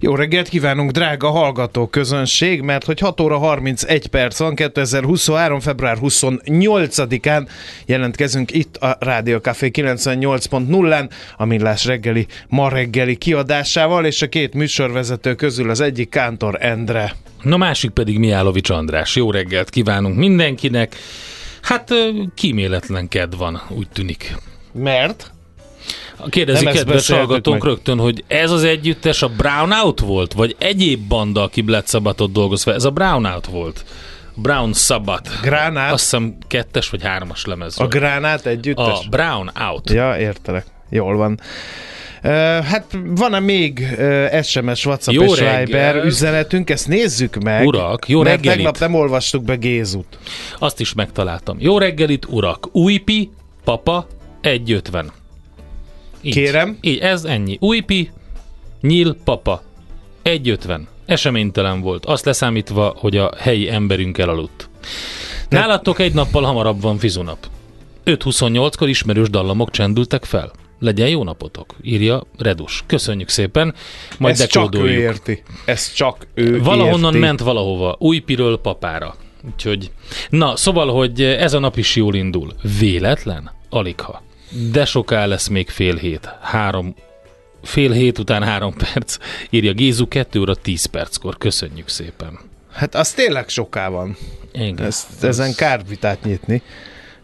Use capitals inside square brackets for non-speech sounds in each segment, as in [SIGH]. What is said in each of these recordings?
Jó reggelt kívánunk, drága hallgató közönség, mert hogy 6 óra 31 perc van, 2023. február 28-án jelentkezünk itt a Rádió Café 98.0-án, a Millás reggeli, ma reggeli kiadásával, és a két műsorvezető közül az egyik Kántor Endre. Na másik pedig Miálovics András. Jó reggelt kívánunk mindenkinek. Hát kíméletlen ked van, úgy tűnik. Mert? Kérdezik Nem kedves hallgatónk rögtön, hogy ez az együttes a Brownout volt, vagy egyéb banda, aki Black Sabbathot dolgoz fel? Ez a Brownout volt. Brown Sabbath. Gránát? Azt hiszem kettes vagy hármas lemez A volt. Gránát együttes? a Brown Out. Ja, értelek. Jól van. Uh, hát van-e még uh, SMS, WhatsApp Jó és reggelt! Viber üzenetünk? Ezt nézzük meg. Urak, jó mert reggelit! tegnap nem olvastuk be Gézut. Azt is megtaláltam. Jó reggelit, urak! Újpi, papa, 1,50. Így. Kérem. Így, ez ennyi. Újpi, nyíl, papa, 1,50. Eseménytelen volt, azt leszámítva, hogy a helyi emberünk elaludt. Nálatok egy nappal hamarabb van fizunap. 5.28-kor ismerős dallamok csendültek fel. Legyen jó napotok, írja Redus. Köszönjük szépen, majd Ezt csak ő érti. Ezt csak ő Valahonnan érti. ment valahova, Újpiről papára. Úgyhogy, na, szóval, hogy ez a nap is jól indul. Véletlen? Aligha. De soká lesz még fél hét. Három, fél hét után három perc. Írja Gézu 2 óra 10 perckor. Köszönjük szépen. Hát az tényleg soká van. Igen. Ezt, ezen kár vitát nyitni.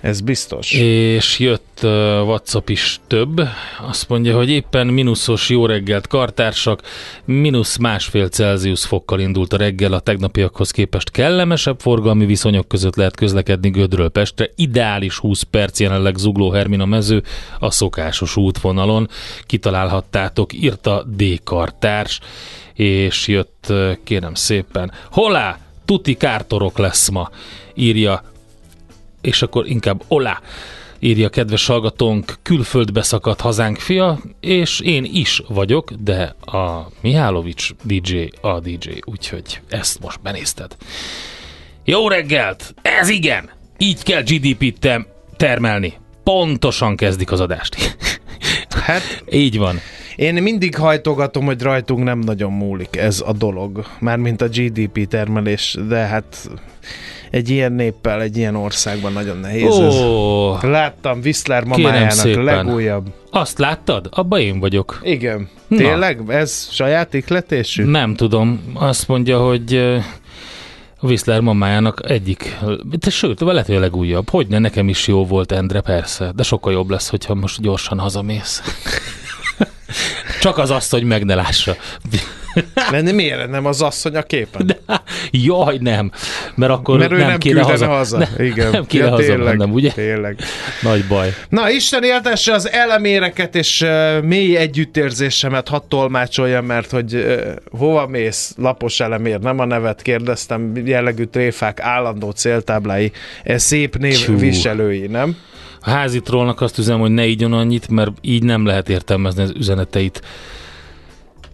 Ez biztos. És jött uh, WhatsApp is több. Azt mondja, hogy éppen mínuszos jó reggelt kartársak, mínusz másfél Celsius fokkal indult a reggel, a tegnapiakhoz képest kellemesebb forgalmi viszonyok között lehet közlekedni Gödről Pestre. Ideális 20 perc jelenleg Zugló Hermina mező a szokásos útvonalon. Kitalálhattátok, írta D. Kartárs, és jött, kérem szépen, holá, tuti kártorok lesz ma, írja és akkor inkább olá írja kedves hallgatónk, külföldbe szakadt hazánk fia, és én is vagyok, de a Mihálovics DJ a DJ, úgyhogy ezt most benézted. Jó reggelt! Ez igen! Így kell GDP-t termelni. Pontosan kezdik az adást. [LAUGHS] Hát Így van. én mindig hajtogatom, hogy rajtunk nem nagyon múlik ez a dolog. Mármint a GDP termelés, de hát egy ilyen néppel, egy ilyen országban nagyon nehéz ez. Ó, Láttam Kérem mamájának legújabb. azt láttad? Abba én vagyok. Igen. Na. Tényleg? Ez saját ikletésű? Nem tudom. Azt mondja, hogy Whistler mamájának egyik, de sőt, lehet, hogy a legújabb. Hogyne, nekem is jó volt, Endre, persze, de sokkal jobb lesz, hogyha most gyorsan hazamész. [LAUGHS] Csak az azt, hogy meg ne lássa. De miért nem az asszony a képen? De, Jaj, nem. Mert akkor Mert ő nem, nem kéne haza. haza. Nem, Igen. nem kéne Ja, haza tényleg, mennem, ugye? Tényleg. Nagy baj. Na, Isten éltesse az eleméreket, és uh, mély együttérzésemet hadd tolmácsoljam, mert hogy uh, hova mész, lapos elemér, nem a nevet kérdeztem, jellegű tréfák, állandó céltáblái, ez szép név Tyú. viselői, nem? A házi trollnak azt üzem, hogy ne ígyon annyit, mert így nem lehet értelmezni az üzeneteit.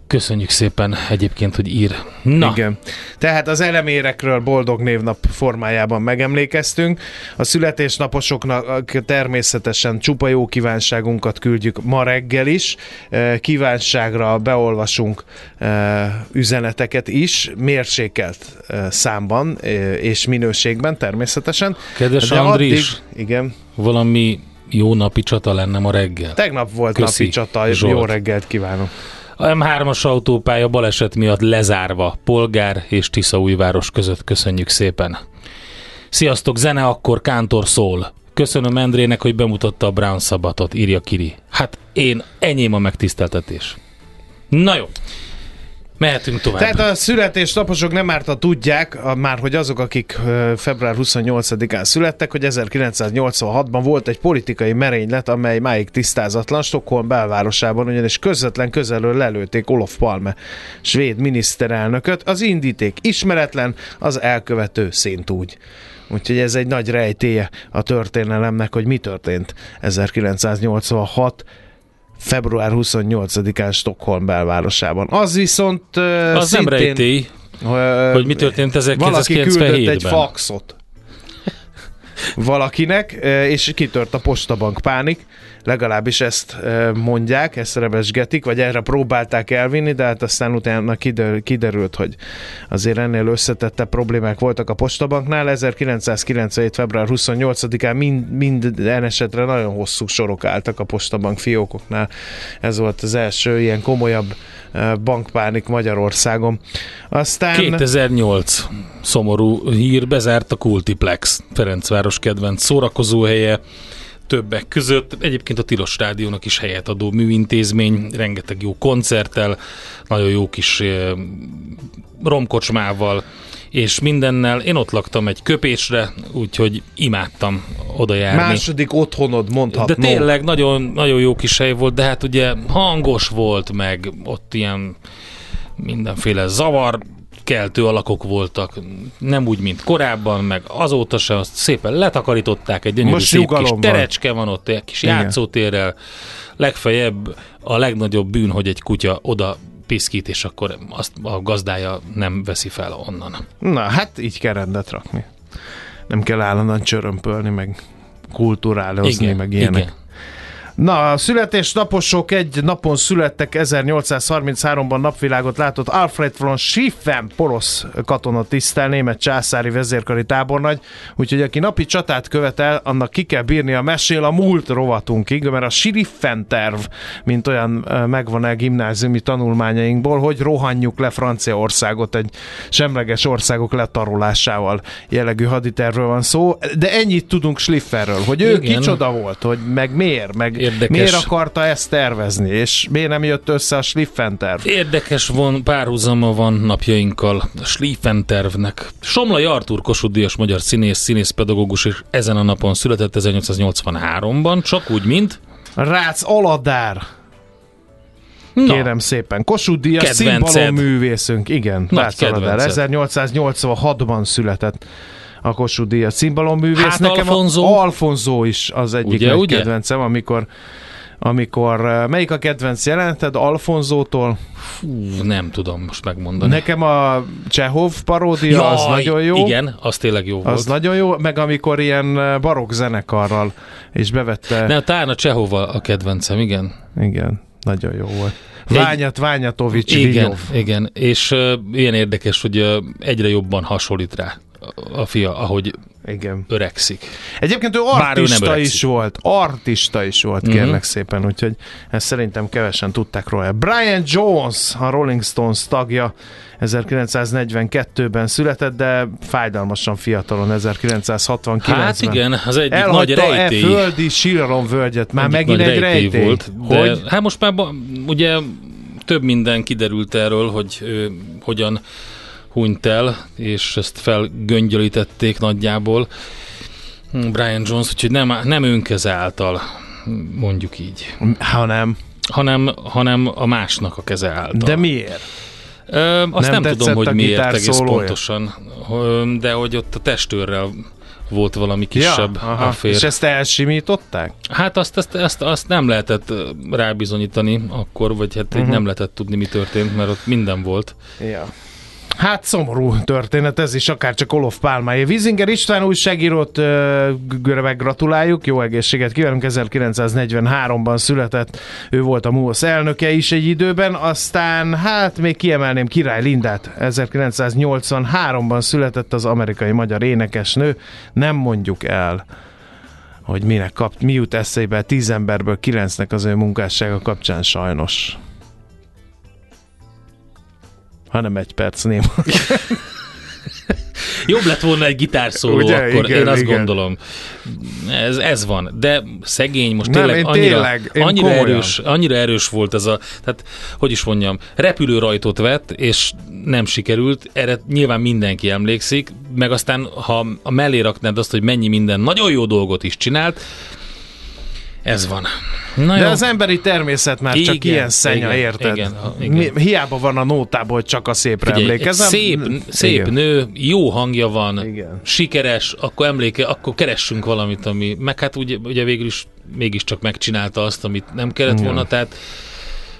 Köszönjük szépen egyébként, hogy ír. Na, Igen. Tehát az elemérekről boldog névnap formájában megemlékeztünk. A születésnaposoknak természetesen csupa jó kívánságunkat küldjük ma reggel is. Eh, Kívánságra beolvasunk eh, üzeneteket is, mérsékelt eh, számban és minőségben természetesen. Kedves De Andris. igen, valami jó napi csata lenne ma reggel. tegnap volt Köszi, napi csata, jó Zsolt. reggelt kívánok. A M3-as autópálya baleset miatt lezárva Polgár és Tiszaújváros között köszönjük szépen. Sziasztok, zene akkor Kántor szól. Köszönöm Endrének, hogy bemutatta a Brown Szabatot, írja Kiri. Hát én, enyém a megtiszteltetés. Na jó, mehetünk tovább. Tehát a születésnaposok nem árta tudják, a- már hogy azok, akik február 28-án születtek, hogy 1986-ban volt egy politikai merénylet, amely máig tisztázatlan Stockholm belvárosában, ugyanis közvetlen közelről lelőtték Olof Palme, svéd miniszterelnököt. Az indíték ismeretlen, az elkövető szint úgy. Úgyhogy ez egy nagy rejtéje a történelemnek, hogy mi történt 1986 február 28-án Stockholm belvárosában. Az viszont ö, az nem szintén, rejtély, ö, hogy mi történt Valaki küldött egy 1997-ben. faxot valakinek, és kitört a postabank pánik, legalábbis ezt mondják, ezt rebesgetik, vagy erre próbálták elvinni, de hát aztán utána kider, kiderült, hogy azért ennél összetette problémák voltak a postabanknál. 1997. február 28-án mind, minden esetre nagyon hosszú sorok álltak a postabank fiókoknál. Ez volt az első ilyen komolyabb bankpánik Magyarországon. Aztán... 2008 szomorú hír, bezárt a Kultiplex, Ferencváros kedvenc szórakozóhelye, többek között. Egyébként a Tilos Rádiónak is helyet adó műintézmény, rengeteg jó koncerttel, nagyon jó kis romkocsmával, és mindennel. Én ott laktam egy köpésre, úgyhogy imádtam oda járni. Második otthonod De mondhatnom. tényleg nagyon, nagyon jó kis hely volt, de hát ugye hangos volt, meg ott ilyen mindenféle zavar keltő alakok voltak, nem úgy, mint korábban, meg azóta se, azt szépen letakarították, egy gyönyörű Most szép kis van. terecske van ott, egy kis Igen. játszótérrel, legfeljebb a legnagyobb bűn, hogy egy kutya oda piszkít, és akkor azt a gazdája nem veszi fel onnan. Na, hát így kell rendet rakni. Nem kell állandóan csörömpölni, meg kulturálozni, meg ilyenek. igen. Na, a születésnaposok egy napon születtek, 1833-ban napvilágot látott Alfred von Schiffen, porosz katonatisztel, német császári vezérkari tábornagy, úgyhogy aki napi csatát követel, annak ki kell bírni a mesél a múlt rovatunkig, mert a Schiffen terv, mint olyan ö, megvan el gimnáziumi tanulmányainkból, hogy rohanjuk le Franciaországot egy semleges országok letarolásával jellegű haditervről van szó, de ennyit tudunk Schlifferről, hogy ő Igen. kicsoda volt, hogy meg miért, meg Érdekes. miért akarta ezt tervezni, és miért nem jött össze a Schliffen terv. Érdekes von, párhuzama van napjainkkal a Schlieffen tervnek. Somlai Artúr Kossuth magyar színész, színészpedagógus, és ezen a napon született 1883-ban, csak úgy, mint Rácz Aladár, Na, kérem szépen. Kossuth Díjas Kedvenced. cimbalom-művészünk, igen, Rácz Aladár. kedvenced. 1886-ban született a Kossuth Díjas cimbalom-művész. Hát Nekem Alfonso. A Alfonso is az egyik Ugye, nagy ugye? kedvencem, amikor amikor, eh, melyik a kedvenc jelented Alfonzótól? fú, nem tudom most megmondani. Nekem a Csehov paródia, az nagyon jó. Igen, az tényleg jó volt. Az nagyon jó, meg amikor ilyen eh, barokk zenekarral és bevette. Ne, talán a Csehova a kedvencem, igen. Igen, nagyon jó volt. Ványat Ványatovics Igen, Vinyov. igen. És uh, ilyen érdekes, hogy uh, egyre jobban hasonlít rá a- fia, ahogy Igen. öregszik. Egyébként ő Bár ő nem artista is volt. Artista is volt, Mhm. kérlek szépen, úgyhogy ezt szerintem kevesen tudták róla. Brian Jones, a Rolling Stones tagja, 1942-ben született, de fájdalmasan fiatalon, 1969-ben. Hát igen, az egyik nagy Elhagyta e rejtély. földi síralom völgyet. Már Egyik megint nagy egy rejtély. volt. De, Hogy? Hát most már ba- ugye több minden kiderült erről, hogy ö, hogyan hunyt el, és ezt felgöngyölítették nagyjából Brian Jones, úgyhogy nem, nem önkeze által, mondjuk így. Hanem. Hanem, hanem a másnak a keze által. De miért? Ö, azt Nem nem, tudom, hogy miért egész szólója? pontosan, de hogy ott a testőrrel volt valami kisebb ja, aha. És ezt elsimították? Hát azt, azt, azt, azt nem lehetett rábizonyítani akkor, vagy hát uh-huh. nem lehetett tudni, mi történt, mert ott minden volt. Ja. Hát szomorú történet ez is, akár csak Olof Pálmáé. Wiesinger István újságírót ö, g- gratuláljuk, jó egészséget kívánunk, 1943-ban született, ő volt a MUOSZ elnöke is egy időben, aztán hát még kiemelném Király Lindát, 1983-ban született az amerikai magyar énekesnő, nem mondjuk el hogy minek kap, mi jut eszébe. Tíz emberből kilencnek az ő munkássága kapcsán sajnos. Hanem egy perc néma. [LAUGHS] Jobb lett volna egy gitárszóló Ugye, akkor, igen, én azt igen. gondolom. Ez, ez van, de szegény most Nem, tényleg én annyira, tényleg, én annyira, komolyan. erős, annyira erős volt ez a, tehát hogy is mondjam, repülőrajtot vett, és nem sikerült, erre nyilván mindenki emlékszik, meg aztán, ha a mellé raknád azt, hogy mennyi minden nagyon jó dolgot is csinált, ez van. Na De jó. az emberi természet már csak Igen, ilyen szenya, igen, érted? igen, igen. Hiába van a hogy csak a szépre Figyelj, emlékezem. szép, szép Igen. nő, jó hangja van, Igen. sikeres, akkor emléke, akkor keressünk valamit, ami, meg hát ugye, ugye végül is mégiscsak megcsinálta azt, amit nem kellett volna, tehát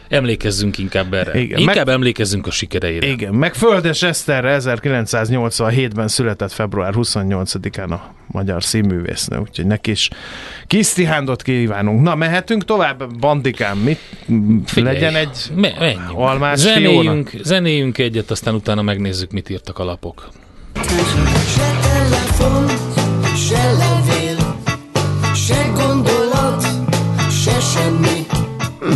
emlékezzünk inkább erre. Igen, inkább meg- emlékezzünk a sikereire. Igen, meg Földes Eszterre 1987-ben született február 28-án a magyar színművésznő, úgyhogy neki is kisztihándot kívánunk. Na, mehetünk tovább, bandikám, mit Figyelj, legyen egy me- menjünk. almás zenéjünk, zenéjünk egyet, aztán utána megnézzük, mit írtak a lapok. Se telefon, se levél, se gondolat, se semmi.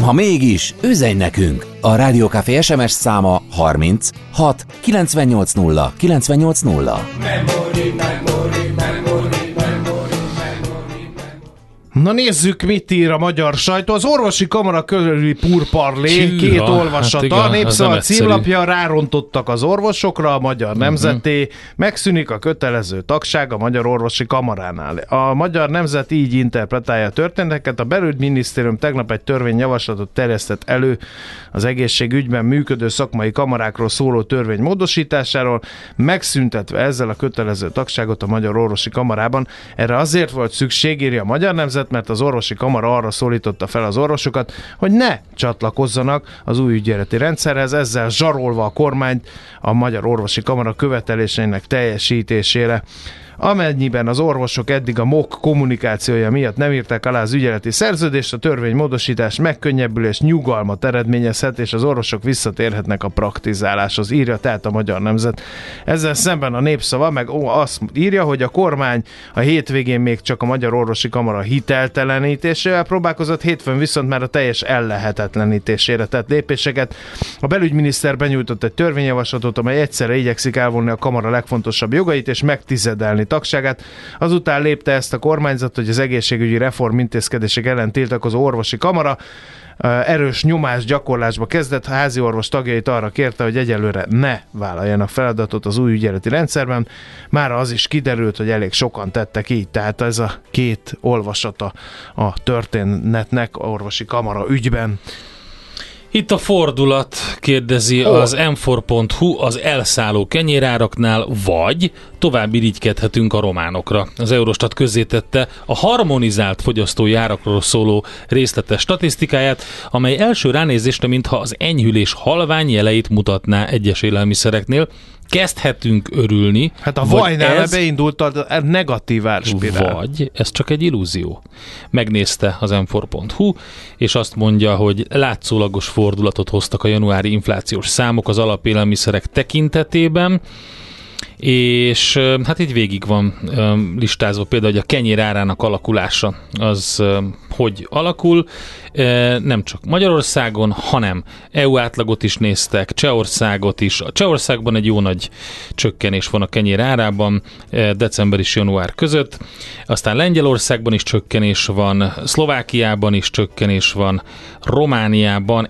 Ha mégis, üzenj nekünk! A Rádiókafé SMS száma 30 6 980 980. Na nézzük, mit ír a magyar sajtó. Az orvosi kamara körüli purparlé, Hűha, két hát olvasata. igen, az nem Népszava címlapja rárontottak az orvosokra, a magyar nemzeté. Megszűnik a kötelező tagság a Magyar Orvosi Kamaránál. A Magyar Nemzet így interpretálja a történeteket. A belügyminisztérium tegnap egy törvényjavaslatot terjesztett elő az egészségügyben működő szakmai kamarákról szóló törvény módosításáról, megszüntetve ezzel a kötelező tagságot a Magyar Orvosi Kamarában. Erre azért volt szükség, írja a Magyar Nemzet, mert az orvosi kamara arra szólította fel az orvosokat, hogy ne csatlakozzanak az új ügyeleti rendszerhez, ezzel zsarolva a kormányt a Magyar Orvosi Kamara követeléseinek teljesítésére. Amennyiben az orvosok eddig a MOK kommunikációja miatt nem írták alá az ügyeleti szerződést, a törvénymódosítás megkönnyebbülés nyugalmat eredményezhet, és az orvosok visszatérhetnek a praktizáláshoz, írja tehát a Magyar Nemzet. Ezzel szemben a népszava meg ó, azt írja, hogy a kormány a hétvégén még csak a Magyar Orvosi Kamara hiteltelenítésével próbálkozott, hétfőn viszont már a teljes ellehetetlenítésére tett lépéseket. A belügyminiszter benyújtott egy törvényjavaslatot, amely egyszerre igyekszik elvonni a kamara legfontosabb jogait és megtizedelni tagságát. Azután lépte ezt a kormányzat, hogy az egészségügyi reform intézkedések ellen tiltakozó orvosi kamara erős nyomás gyakorlásba kezdett, a házi orvos tagjait arra kérte, hogy egyelőre ne vállaljanak feladatot az új ügyeleti rendszerben. Már az is kiderült, hogy elég sokan tettek így, tehát ez a két olvasata a történetnek orvosi kamara ügyben. Itt a fordulat, kérdezi Hol? az m4.hu az elszálló kenyéráraknál, vagy tovább irigykedhetünk a románokra. Az Eurostat közzétette a harmonizált fogyasztói árakról szóló részletes statisztikáját, amely első ránézésre mintha az enyhülés halvány jeleit mutatná egyes élelmiszereknél. Kezdhetünk örülni. Hát a vajnál ez- beindult a negatív árspirál. vagy ez csak egy illúzió. Megnézte az m4.hu, és azt mondja, hogy látszólagos fordulatot hoztak a januári inflációs számok az alapélelmiszerek tekintetében, és hát így végig van listázva például, hogy a kenyér árának alakulása az hogy alakul, nem csak Magyarországon, hanem EU átlagot is néztek, Csehországot is. A Csehországban egy jó nagy csökkenés van a kenyér árában december és január között, aztán Lengyelországban is csökkenés van, Szlovákiában is csökkenés van, Romániában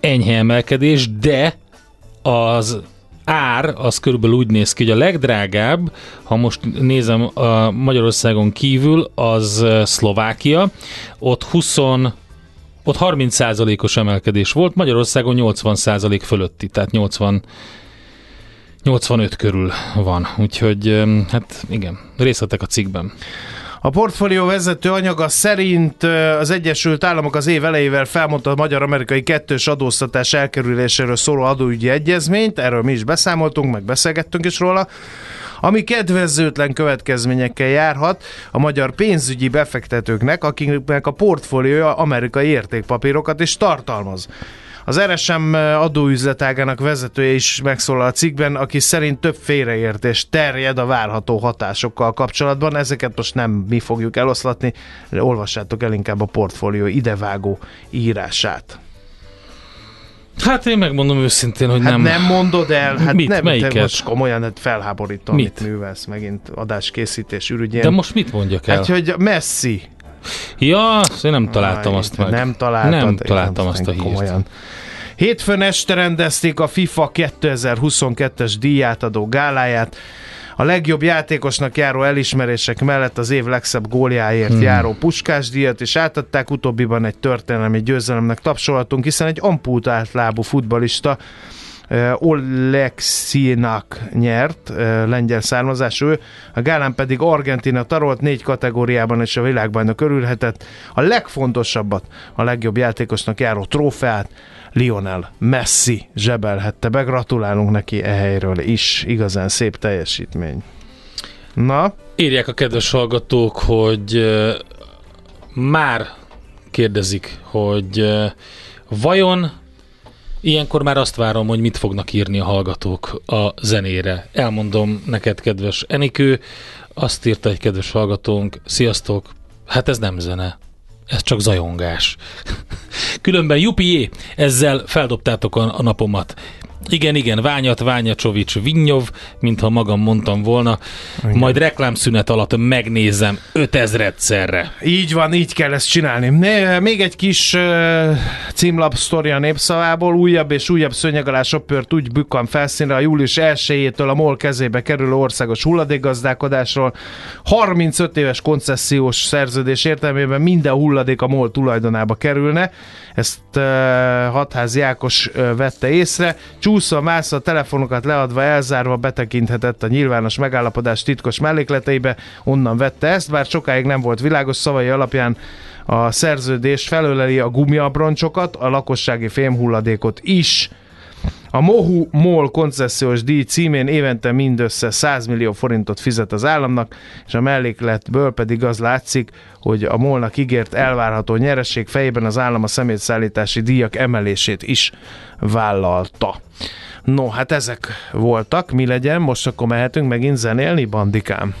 enyhe emelkedés, de az ár az körülbelül úgy néz ki, hogy a legdrágább, ha most nézem a Magyarországon kívül, az Szlovákia, ott 20 ott 30%-os emelkedés volt, Magyarországon 80% fölötti, tehát 80 85 körül van, úgyhogy hát igen, részletek a cikkben. A portfólió vezető anyaga szerint az Egyesült Államok az év elejével felmondta a magyar-amerikai kettős adóztatás elkerüléséről szóló adóügyi egyezményt, erről mi is beszámoltunk, meg beszélgettünk is róla, ami kedvezőtlen következményekkel járhat a magyar pénzügyi befektetőknek, akiknek a portfóliója amerikai értékpapírokat is tartalmaz. Az RSM adóüzletágának vezetője is megszólal a cikkben, aki szerint több félreértés terjed a várható hatásokkal kapcsolatban. Ezeket most nem mi fogjuk eloszlatni, olvassátok el inkább a portfólió idevágó írását. Hát én megmondom őszintén, hogy hát nem. nem mondod el, hát mit, nem, melyiket? te most komolyan hát felháborító, Mit? amit művelsz megint adáskészítés ürügyén. De most mit mondjak el? Hát, hogy Messi. Ja, én nem találtam Aj, azt meg. Nem találtad. Nem találtam azt a hírt. komolyan. Hétfőn este rendezték a FIFA 2022-es díjátadó gáláját. A legjobb játékosnak járó elismerések mellett az év legszebb góljáért hmm. járó puskás díjat is átadták, utóbbiban egy történelmi győzelemnek tapsolhatunk, hiszen egy amputált lábú futbalista uh, Oleksinak nyert, uh, lengyel származású, a gálán pedig Argentina tarolt négy kategóriában és a világbajnok örülhetett. A legfontosabbat, a legjobb játékosnak járó trófeát Lionel Messi zsebelhette be. Gratulálunk neki e helyről is. Igazán szép teljesítmény. Na, Írják a kedves hallgatók, hogy uh, már kérdezik, hogy vajon ilyenkor már azt várom, hogy mit fognak írni a hallgatók a zenére. Elmondom neked, kedves Enikő, azt írta egy kedves hallgatónk, sziasztok, hát ez nem zene, ez csak zajongás. [LAUGHS] Különben jupié, ezzel feldobtátok a, napomat. Igen, igen, Ványat, Ványacsovics, Vinyov, mintha magam mondtam volna. Igen. Majd reklámszünet alatt megnézem 5000 szerre. így van, így kell ezt csinálni. Még egy kis uh, címlap sztoria népszavából. Újabb és újabb szőnyeg alá söpört úgy bükkan felszínre a július 1-től a MOL kezébe kerülő országos hulladékgazdálkodásról. 35 éves koncesziós szerződés értelmében minden hulladék a MOL tulajdonába kerülne. Ezt uh, Hatházi Ákos uh, vette észre. Csúszva, mászva, telefonokat leadva, elzárva betekinthetett a nyilvános megállapodás titkos mellékleteibe, onnan vette ezt, bár sokáig nem volt világos szavai alapján a szerződés felöleli a gumiabroncsokat, a lakossági fémhulladékot is. A Mohu MOL koncesziós díj címén évente mindössze 100 millió forintot fizet az államnak, és a mellékletből pedig az látszik, hogy a MOL-nak ígért elvárható nyereség fejében az állam a szemétszállítási díjak emelését is vállalta. No, hát ezek voltak, mi legyen, most akkor mehetünk megint zenélni, bandikám?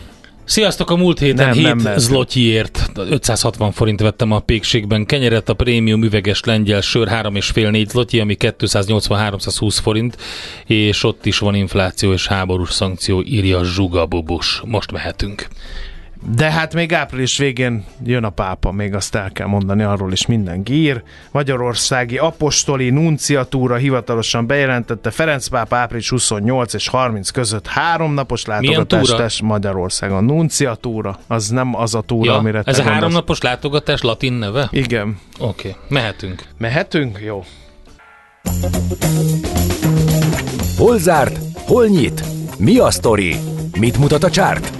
Sziasztok, a múlt héten Nem, nem, nem 7 mehetünk. zlotyiért 560 forint vettem a pékségben kenyeret, a prémium üveges lengyel sör 3,5-4 zlotyi, ami 280-320 forint, és ott is van infláció és háborús szankció, írja Zsugabubus. Most mehetünk. De hát még április végén jön a pápa, még azt el kell mondani, arról is minden ír. Magyarországi apostoli nunciatúra hivatalosan bejelentette Ferenc pápa április 28 és 30 között három napos látogatást tesz Magyarországon. Nunciatúra, az nem az a túra, amire te ez a gondolsz. háromnapos látogatás latin neve? Igen. Oké, okay, mehetünk. Mehetünk? Jó. Hol zárt? Hol nyit? Mi a sztori? Mit mutat a csárt?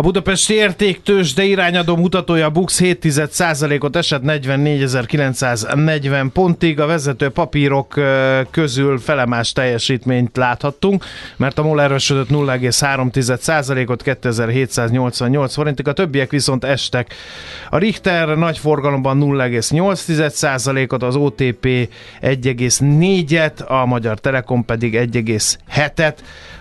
A budapesti értéktős, de irányadó mutatója a Bux 7,1%-ot esett 44.940 pontig. A vezető papírok közül felemás teljesítményt láthattunk, mert a MOL erősödött 0,3%-ot 2788 forintig, a többiek viszont estek. A Richter nagy forgalomban 0,8%-ot, az OTP 1,4-et, a Magyar Telekom pedig 1,7-et.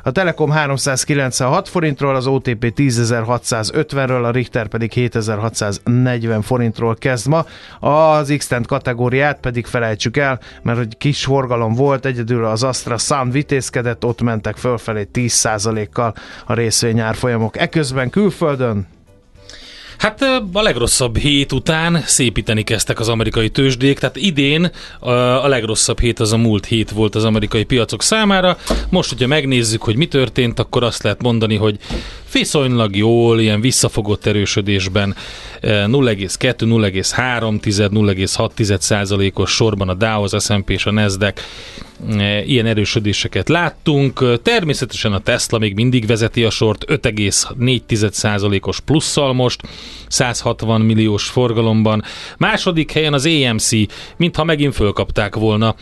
A Telekom 396 forintról, az OTP 10.600 7650-ről, a Richter pedig 7640 forintról kezd ma. Az x kategóriát pedig felejtsük el, mert hogy kis forgalom volt, egyedül az Astra Sun vitézkedett, ott mentek fölfelé 10%-kal a részvényárfolyamok. Eközben külföldön Hát a legrosszabb hét után szépíteni kezdtek az amerikai tőzsdék, tehát idén a legrosszabb hét az a múlt hét volt az amerikai piacok számára. Most, hogyha megnézzük, hogy mi történt, akkor azt lehet mondani, hogy viszonylag jól, ilyen visszafogott erősödésben 0,2, 0,3, 0,6 százalékos sorban a Dow, az S&P és a Nasdaq ilyen erősödéseket láttunk. Természetesen a Tesla még mindig vezeti a sort 5,4%-os plusszal most, 160 milliós forgalomban. Második helyen az AMC, mintha megint fölkapták volna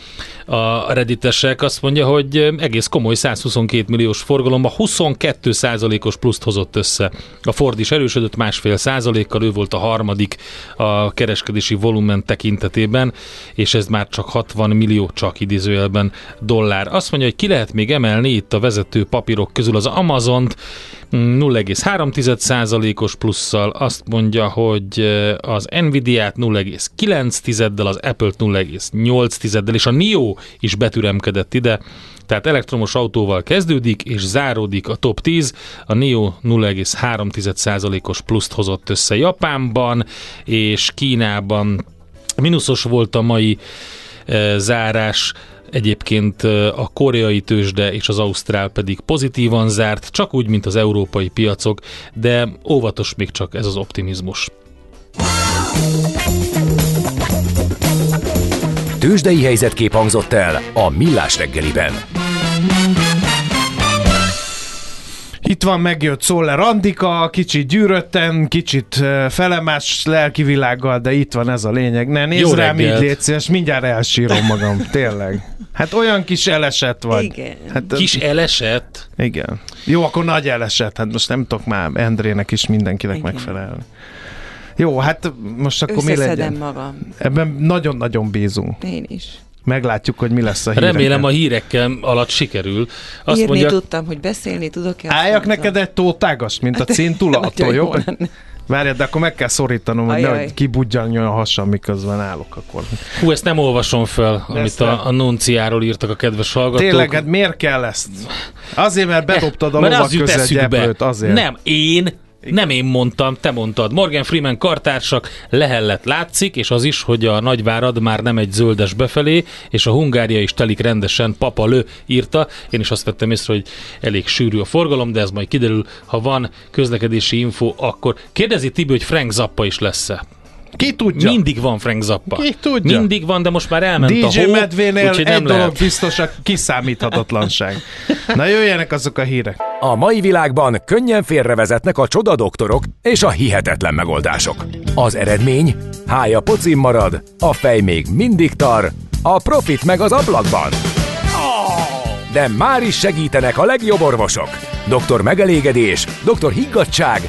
a redditesek. Azt mondja, hogy egész komoly 122 milliós forgalomban 22%-os pluszt hozott össze. A Ford is erősödött másfél százalékkal, ő volt a harmadik a kereskedési volumen tekintetében, és ez már csak 60 millió csak idézőjelben dollár. Azt mondja, hogy ki lehet még emelni itt a vezető papírok közül az Amazont, 0,3%-os plusszal, azt mondja, hogy az Nvidia-t 0,9-del, az Apple-t 0,8-del, és a NIO is betüremkedett ide, tehát elektromos autóval kezdődik, és záródik a top 10. A NIO 0,3%-os pluszt hozott össze Japánban, és Kínában mínuszos volt a mai zárás, Egyébként a koreai tőzsde és az ausztrál pedig pozitívan zárt, csak úgy, mint az európai piacok, de óvatos még csak ez az optimizmus. Tőzsdei helyzetkép hangzott el a Millás reggeliben. Itt van, megjött Szoller Andika, kicsit gyűrötten, kicsit felemás lelki világgal, de itt van ez a lényeg. Ne nézz Jó rám reggelt. így, légy szíves, mindjárt elsírom magam, tényleg. Hát olyan kis elesett vagy. Igen. Hát, kis elesett? Igen. Jó, akkor nagy elesett, hát most nem tudok már Endrének is mindenkinek igen. megfelelni. Jó, hát most akkor mi legyen? magam. Ebben nagyon-nagyon bízunk. Én is. Meglátjuk, hogy mi lesz a hírekkel. Remélem a hírekkel alatt sikerül. Azt Írni mondja, tudtam, hogy beszélni tudok. Álljak neked egy tótágas, mint a hát, cintula, attól jobb? Várjad, de akkor meg kell szorítanom, hogy nehogy kibudjanjon a hasam, miközben állok akkor. Hú, ezt nem olvasom fel, de amit a, a Nunciáról írtak a kedves hallgatók. Tényleg, hát miért kell ezt? Azért, mert bedobtad a lovak közé azért. Nem, én nem én mondtam, te mondtad. Morgan Freeman kartársak lehellet látszik, és az is, hogy a nagyvárad már nem egy zöldes befelé, és a Hungária is telik rendesen, Papa Lő írta. Én is azt vettem észre, hogy elég sűrű a forgalom, de ez majd kiderül, ha van közlekedési info, akkor kérdezi Tibi, hogy Frank Zappa is lesz-e. Ki tudja? Mindig van Frank Zappa. Ki tudja? Mindig van, de most már elment DJ a hó. Medvénél egy nem dolog lehet. biztos a kiszámíthatatlanság. [LAUGHS] Na jöjjenek azok a hírek. A mai világban könnyen félrevezetnek a csoda doktorok és a hihetetlen megoldások. Az eredmény? Hája pocim marad, a fej még mindig tar, a profit meg az ablakban. De már is segítenek a legjobb orvosok. Doktor megelégedés, doktor higgadság,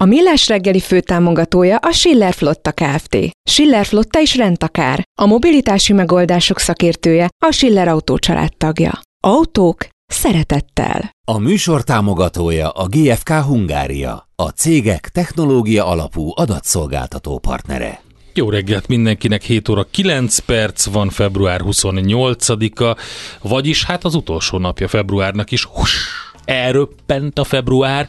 A Millás reggeli főtámogatója a Schiller Flotta Kft. Schiller Flotta is rendtakár. A mobilitási megoldások szakértője a Schiller Autó tagja. Autók szeretettel. A műsor támogatója a GFK Hungária, a cégek technológia alapú adatszolgáltató partnere. Jó reggelt mindenkinek, 7 óra 9 perc van, február 28-a, vagyis hát az utolsó napja februárnak is. Hus! Elröppent a február,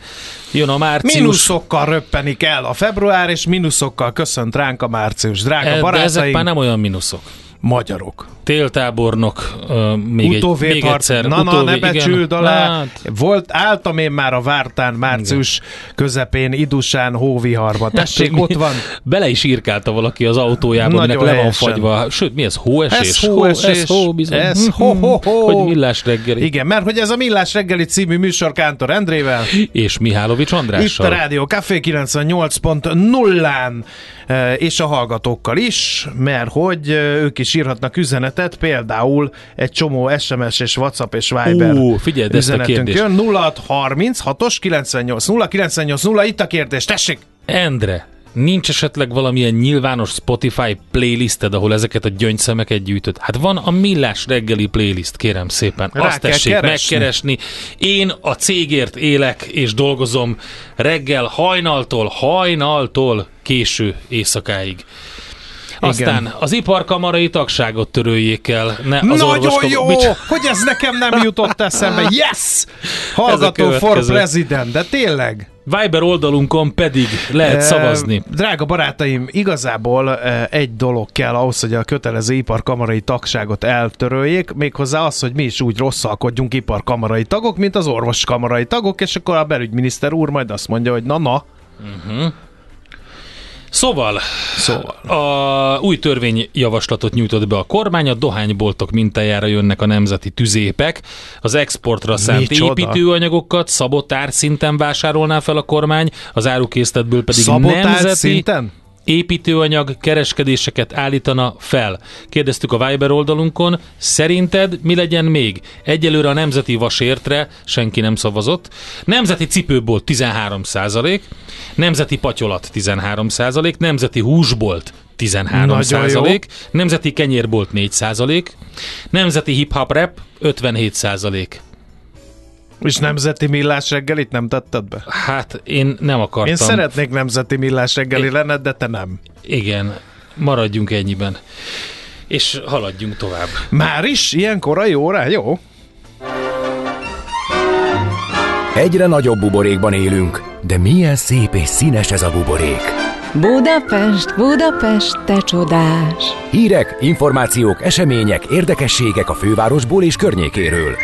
jön a március. Minuszokkal röppenik el a február, és minuszokkal köszönt ránk a március. Drága e, barátaim. De ezek már nem olyan minuszok. Magyarok. Téltábornok, uh, még, egy, Utóvét még harc. egyszer. Na, na, utóvé, ne becsüld igen. alá. Hát, Volt, álltam én már a Vártán március közepén, Idusán, hóviharba. Tessék, mi- ott van. Bele is írkálta valaki az autójába, Nagyon aminek le van fagyva. Sőt, mi ez? Hóesés? Ez hóesés. Ez hó, bizony. Ez hó, hó, hó. Hogy millás reggeli. Igen, mert hogy ez a Millás reggeli című műsor Kántor Endrével. És Mihálovics Itt Andrással. a Rádió Café 98.0-án e, és a hallgatókkal is, mert hogy e, ők is írhatnak üzenetet, például egy csomó SMS és WhatsApp és Viber Ú, figyeld ezt a üzenetünk jön. 0636-os 98 0 98 0, itt a kérdés, tessék! Endre, nincs esetleg valamilyen nyilvános Spotify playlisted, ahol ezeket a gyöngyszemeket gyűjtöd? Hát van a Millás reggeli playlist, kérem szépen. Rá Azt tessék keresni. megkeresni. Én a cégért élek és dolgozom reggel hajnaltól, hajnaltól késő éjszakáig. Aztán az iparkamarai tagságot töröljék el. Ne az Nagyon orvoskam- jó, Mit- hogy ez nekem nem jutott eszembe. [LAUGHS] Yes! Hallgató for president, de tényleg. Viber oldalunkon pedig lehet szavazni. Drága barátaim, igazából egy dolog kell ahhoz, hogy a kötelező iparkamarai tagságot eltöröljék, méghozzá az, hogy mi is úgy rosszalkodjunk iparkamarai tagok, mint az orvoskamarai tagok, és akkor a belügyminiszter úr majd azt mondja, hogy na na. Szóval, Szóval. a új törvényjavaslatot nyújtott be a kormány, a dohányboltok mintájára jönnek a nemzeti tüzépek, az exportra szánt Micsoda? építőanyagokat szabotár szinten vásárolná fel a kormány, az árukészletből pedig Szabotár nemzeti szinten? Építőanyag kereskedéseket állítana fel. Kérdeztük a Viber oldalunkon, szerinted mi legyen még? Egyelőre a nemzeti vasértre senki nem szavazott. Nemzeti cipőbolt 13% nemzeti patyolat 13% nemzeti húsbolt 13 Nagyon jó. nemzeti kenyérbolt 4% nemzeti hip-hop rap 57 És nemzeti millás reggelit nem tetted be? Hát én nem akartam. Én szeretnék nemzeti millás reggeli lenned, de te nem. Igen, maradjunk ennyiben. És haladjunk tovább. Már is? Ilyen korai órán? Jó. Egyre nagyobb buborékban élünk, de milyen szép és színes ez a buborék. Budapest, Budapest, te csodás! Hírek, információk, események, érdekességek a fővárosból és környékéről.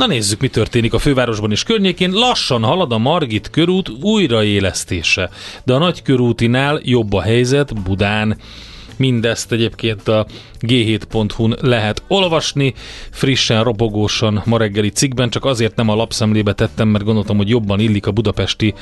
Na nézzük, mi történik a fővárosban és környékén. Lassan halad a Margit körút újraélesztése, de a nagy körútinál jobb a helyzet Budán. Mindezt egyébként a g7.hu-n lehet olvasni, frissen, robogósan ma reggeli cikkben, csak azért nem a lapszemlébe tettem, mert gondoltam, hogy jobban illik a budapesti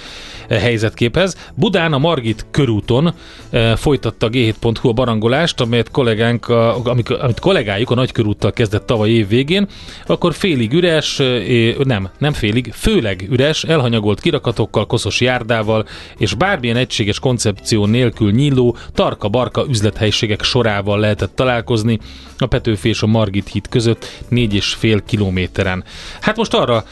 eh, helyzetképhez. Budán a Margit körúton eh, folytatta a g7.hu a barangolást, amelyet kollégánk, amit kollégájuk a nagykörúttal kezdett tavaly év végén, akkor félig üres, eh, nem, nem félig, főleg üres, elhanyagolt kirakatokkal, koszos járdával, és bármilyen egységes koncepció nélkül nyíló, tarka-barka üzlethelyiségek sorával lehetett találkozni a Petőfi és a Margit híd között 4,5 kilométeren. Hát most arra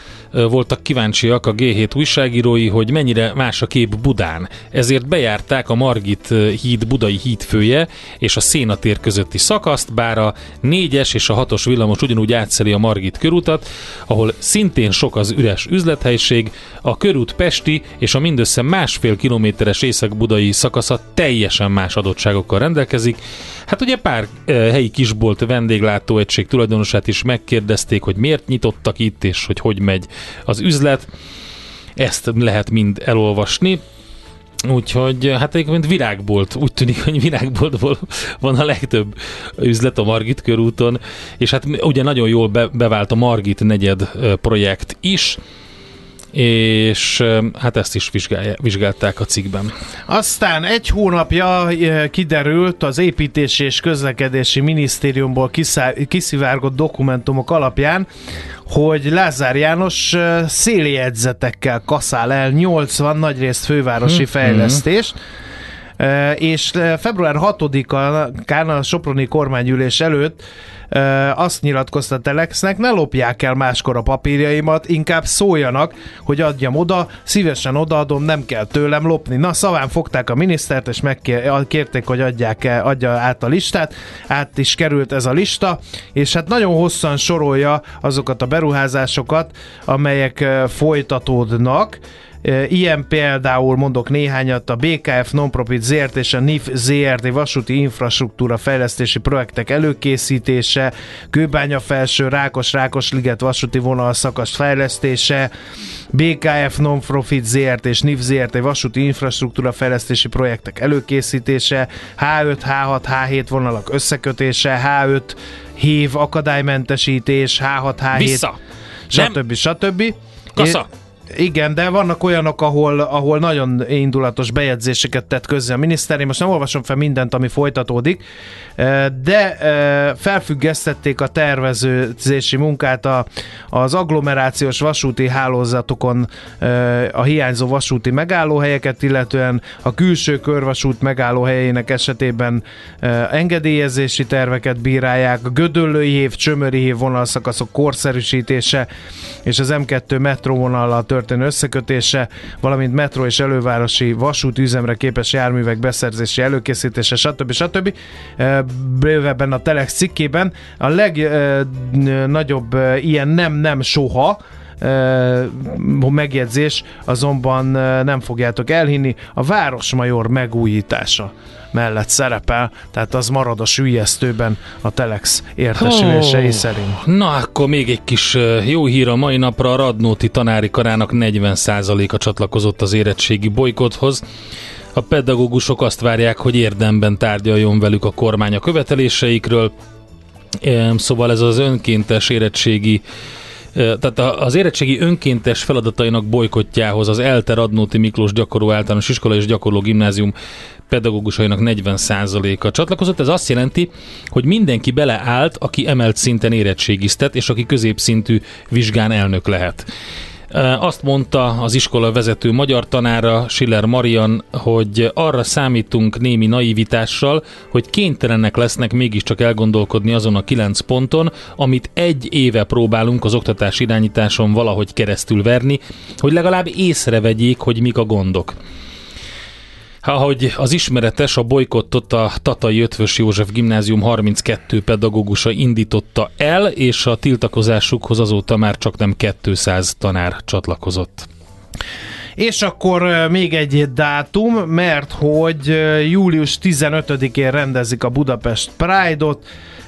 voltak kíváncsiak a G7 újságírói, hogy mennyire más a kép Budán. Ezért bejárták a Margit híd budai hídfője és a Szénatér közötti szakaszt, bár a 4-es és a 6-os villamos ugyanúgy átszeli a Margit körutat, ahol szintén sok az üres üzlethelyiség, a körút Pesti és a mindössze másfél kilométeres észak-budai szakasza teljesen más adottságokkal rendelkezik. Hát ugye pár helyi kisbolt vendéglátóegység tulajdonosát is megkérdezték, hogy miért nyitottak itt, és hogy hogy megy az üzlet. Ezt lehet mind elolvasni. Úgyhogy hát egyébként virágbolt, úgy tűnik, hogy virágboltból van a legtöbb üzlet a Margit körúton, és hát ugye nagyon jól be, bevált a Margit negyed projekt is, és hát ezt is vizsgálták a cikkben. Aztán egy hónapja eh, kiderült az Építési és Közlekedési Minisztériumból kiszivárgott dokumentumok alapján, hogy Lázár János eh, széljegyzetekkel kaszál el 80 nagyrészt fővárosi fejlesztést, Eh, és február 6-án a Soproni kormánygyűlés előtt azt nyilatkozta Telexnek, ne lopják el máskor a papírjaimat, inkább szóljanak, hogy adjam oda, szívesen odaadom, nem kell tőlem lopni. Na, szaván fogták a minisztert, és megkérték, hogy adják el, adja át a listát. Át is került ez a lista, és hát nagyon hosszan sorolja azokat a beruházásokat, amelyek folytatódnak, Ilyen például mondok néhányat, a BKF Nonprofit ZRT és a NIF ZRT vasúti infrastruktúra fejlesztési projektek előkészítése, Kőbánya felső, Rákos, Rákos-liget vasúti vonal szakasz fejlesztése, BKF Nonprofit ZRT és NIF ZRT vasúti infrastruktúra fejlesztési projektek előkészítése, H5, H6, H7 vonalak összekötése, H5 hív akadálymentesítés, H6, H7, Vissza! stb. stb. Kasza! Igen, de vannak olyanok, ahol, ahol nagyon indulatos bejegyzéseket tett közé a miniszter. Én most nem olvasom fel mindent, ami folytatódik, eh, de eh, felfüggesztették a tervezőzési munkát a, az agglomerációs vasúti hálózatokon eh, a hiányzó vasúti megállóhelyeket, illetően a külső körvasút megállóhelyének esetében engedélyezési terveket bírálják, a Gödöllői hív, Csömöri hív vonalszakaszok korszerűsítése és az M2 metróvonallal történő összekötése, valamint metró és elővárosi vasút üzemre képes járművek beszerzési előkészítése, stb. stb. Bővebben a Telex cikkében a legnagyobb ilyen nem-nem soha, megjegyzés azonban nem fogjátok elhinni, a Városmajor megújítása mellett szerepel, tehát az marad a sülyeztőben a Telex értesülései oh, szerint. Na, akkor még egy kis jó hír a mai napra. A Radnóti tanári karának 40%-a csatlakozott az érettségi bolykothoz. A pedagógusok azt várják, hogy érdemben tárgyaljon velük a kormány a követeléseikről. Szóval ez az önkéntes érettségi tehát az érettségi önkéntes feladatainak bolykotjához az ELTE Radnóti Miklós gyakorló általános iskola és gyakorló gimnázium pedagógusainak 40%-a csatlakozott. Ez azt jelenti, hogy mindenki beleállt, aki emelt szinten érettségiztet, és aki középszintű vizsgán elnök lehet. Azt mondta az iskola vezető magyar tanára, Schiller Marian, hogy arra számítunk némi naivitással, hogy kénytelenek lesznek mégiscsak elgondolkodni azon a kilenc ponton, amit egy éve próbálunk az oktatás irányításon valahogy keresztül verni, hogy legalább észrevegyék, hogy mik a gondok. Ahogy az ismeretes, a bolykottot a Tatai Ötvös József Gimnázium 32 pedagógusa indította el, és a tiltakozásukhoz azóta már csak nem 200 tanár csatlakozott. És akkor még egy dátum, mert hogy július 15-én rendezik a Budapest Pride-ot,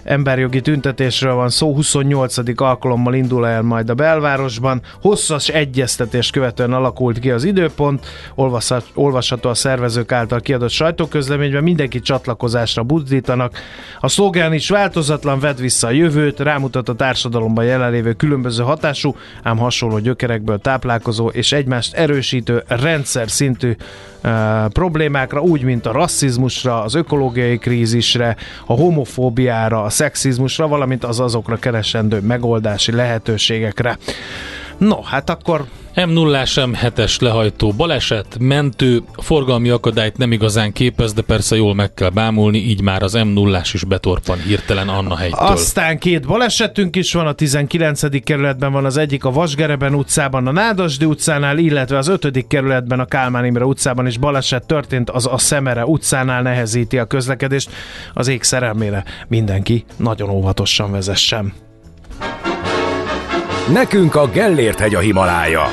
emberjogi tüntetésről van szó, 28. alkalommal indul el majd a belvárosban. Hosszas egyeztetés követően alakult ki az időpont, olvasható a szervezők által kiadott sajtóközleményben, mindenki csatlakozásra buzdítanak. A szlogán is változatlan, vedd vissza a jövőt, rámutat a társadalomban jelenlévő különböző hatású, ám hasonló gyökerekből táplálkozó és egymást erősítő rendszer szintű problémákra, úgy, mint a rasszizmusra, az ökológiai krízisre, a homofóbiára, a szexizmusra, valamint az azokra keresendő megoldási lehetőségekre. No, hát akkor m 0 M7-es lehajtó baleset, mentő, forgalmi akadályt nem igazán képez, de persze jól meg kell bámulni, így már az m 0 is betorpan hirtelen Anna helytől. Aztán két balesetünk is van, a 19. kerületben van az egyik a Vasgereben utcában, a Nádasdi utcánál, illetve az 5. kerületben a Kálmán Imre utcában is baleset történt, az a Szemere utcánál nehezíti a közlekedést. Az ég szerelmére mindenki nagyon óvatosan vezessen. Nekünk a Gellért hegy a Himalája.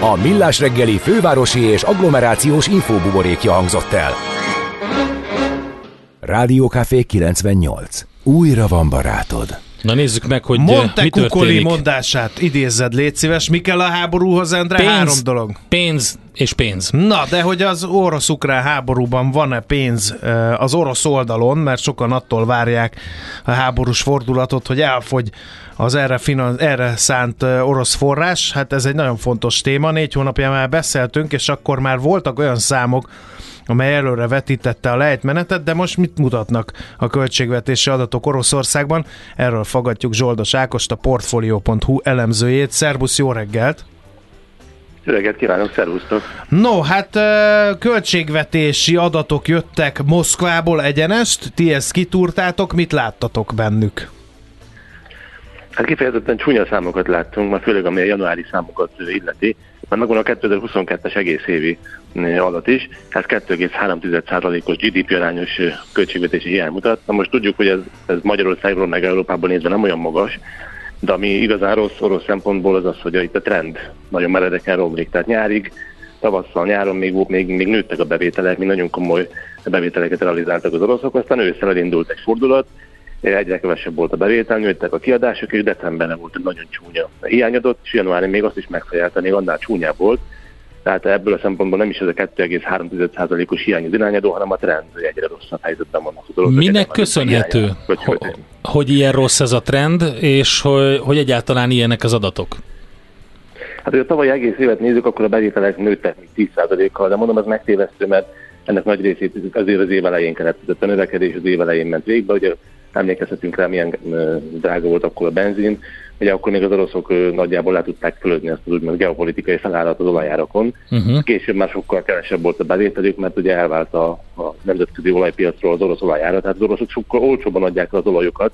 A Millás reggeli fővárosi és agglomerációs infóbuborékja hangzott el. Rádiókafé 98. Újra van barátod. Na nézzük meg, hogy Monte mi történik. mondását idézzed, légy szíves. Mi kell a háborúhoz, Endre? Pénz, Három dolog. Pénz és pénz. Na, de hogy az orosz-ukrán háborúban van-e pénz az orosz oldalon, mert sokan attól várják a háborús fordulatot, hogy elfogy az erre, finan- erre szánt orosz forrás. Hát ez egy nagyon fontos téma. Négy hónapja már beszéltünk, és akkor már voltak olyan számok, amely előre vetítette a lejtmenetet, de most mit mutatnak a költségvetési adatok Oroszországban? Erről fogadjuk Zsoldos Ákost, a Portfolio.hu elemzőjét. Szerbusz, jó reggelt! Jó reggelt kívánok, szervusztok! No, hát költségvetési adatok jöttek Moszkvából egyenest, ti ezt kitúrtátok, mit láttatok bennük? Hát kifejezetten csúnya számokat láttunk, már főleg ami a januári számokat illeti. Már megvan a 2022-es egész évi adat is, ez 2,3%-os GDP arányos költségvetési hiány mutat. Na most tudjuk, hogy ez, ez Magyarországról meg Európában nézve nem olyan magas, De ami igazán rossz orosz szempontból az az, hogy itt a trend nagyon meredeken romlik. Tehát nyárig, tavasszal, nyáron még, még, még nőttek a bevételek, még nagyon komoly bevételeket realizáltak az oroszok, aztán ősszel elindult egy fordulat, egyre kevesebb volt a bevétel, nőttek a kiadások, és decemberben volt egy nagyon csúnya hiányadott, és januári még azt is megfejelte, még annál csúnyább volt, tehát ebből a szempontból nem is ez a 2,3%-os hiány az irányadó, hanem a trend, hogy egyre rosszabb helyzetben vannak az oroszok. Minek köszönhető, hogy, hogy, hogy ilyen rossz ez a trend, és hogy, hogy egyáltalán ilyenek az adatok? Hát, hogy a tavalyi egész évet nézzük, akkor a bevételek nőttek 10%-kal, de mondom, ez megtévesztő, mert ennek nagy részét azért az év elején keletkezett a növekedés, az év elején ment végbe, ugye emlékezhetünk rá, milyen drága volt akkor a benzin, Ugye akkor még az oroszok nagyjából le tudták fölözni ezt az úgymond geopolitikai felállat az olajárakon. Uh-huh. Később már sokkal kevesebb volt a bevételük, mert ugye elvált a, a nemzetközi olajpiacról az orosz olajára, tehát az oroszok sokkal olcsóban adják az olajokat,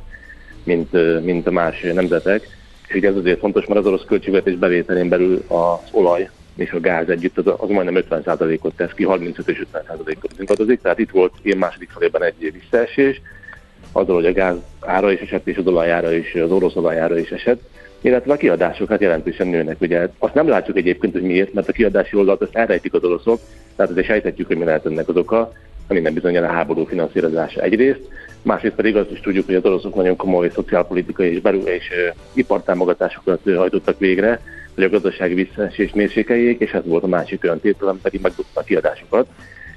mint, mint a más nemzetek. És ugye ez azért fontos, mert az orosz költségvetés bevételén belül az olaj és a gáz együtt az, az majdnem 50%-ot tesz ki, 35 és 50%-ot szintadozik, tehát itt volt én második felében egy visszaesés, azzal, hogy a gáz ára is esett, és az olajára is, az orosz olajára is esett, illetve a kiadások hát jelentősen nőnek. Ugye. Azt nem látjuk egyébként, hogy miért, mert a kiadási oldalt azt elrejtik az oroszok, tehát azért sejthetjük, hogy mi lehet ennek az oka, a minden bizonyal a háború finanszírozása egyrészt, másrészt pedig azt is tudjuk, hogy az oroszok nagyon komoly szociálpolitikai és, belül és ipartámogatásokat hajtottak végre, hogy a gazdasági visszaesés mérsékeljék, és ez volt a másik olyan tétel, pedig megdobta a kiadásokat,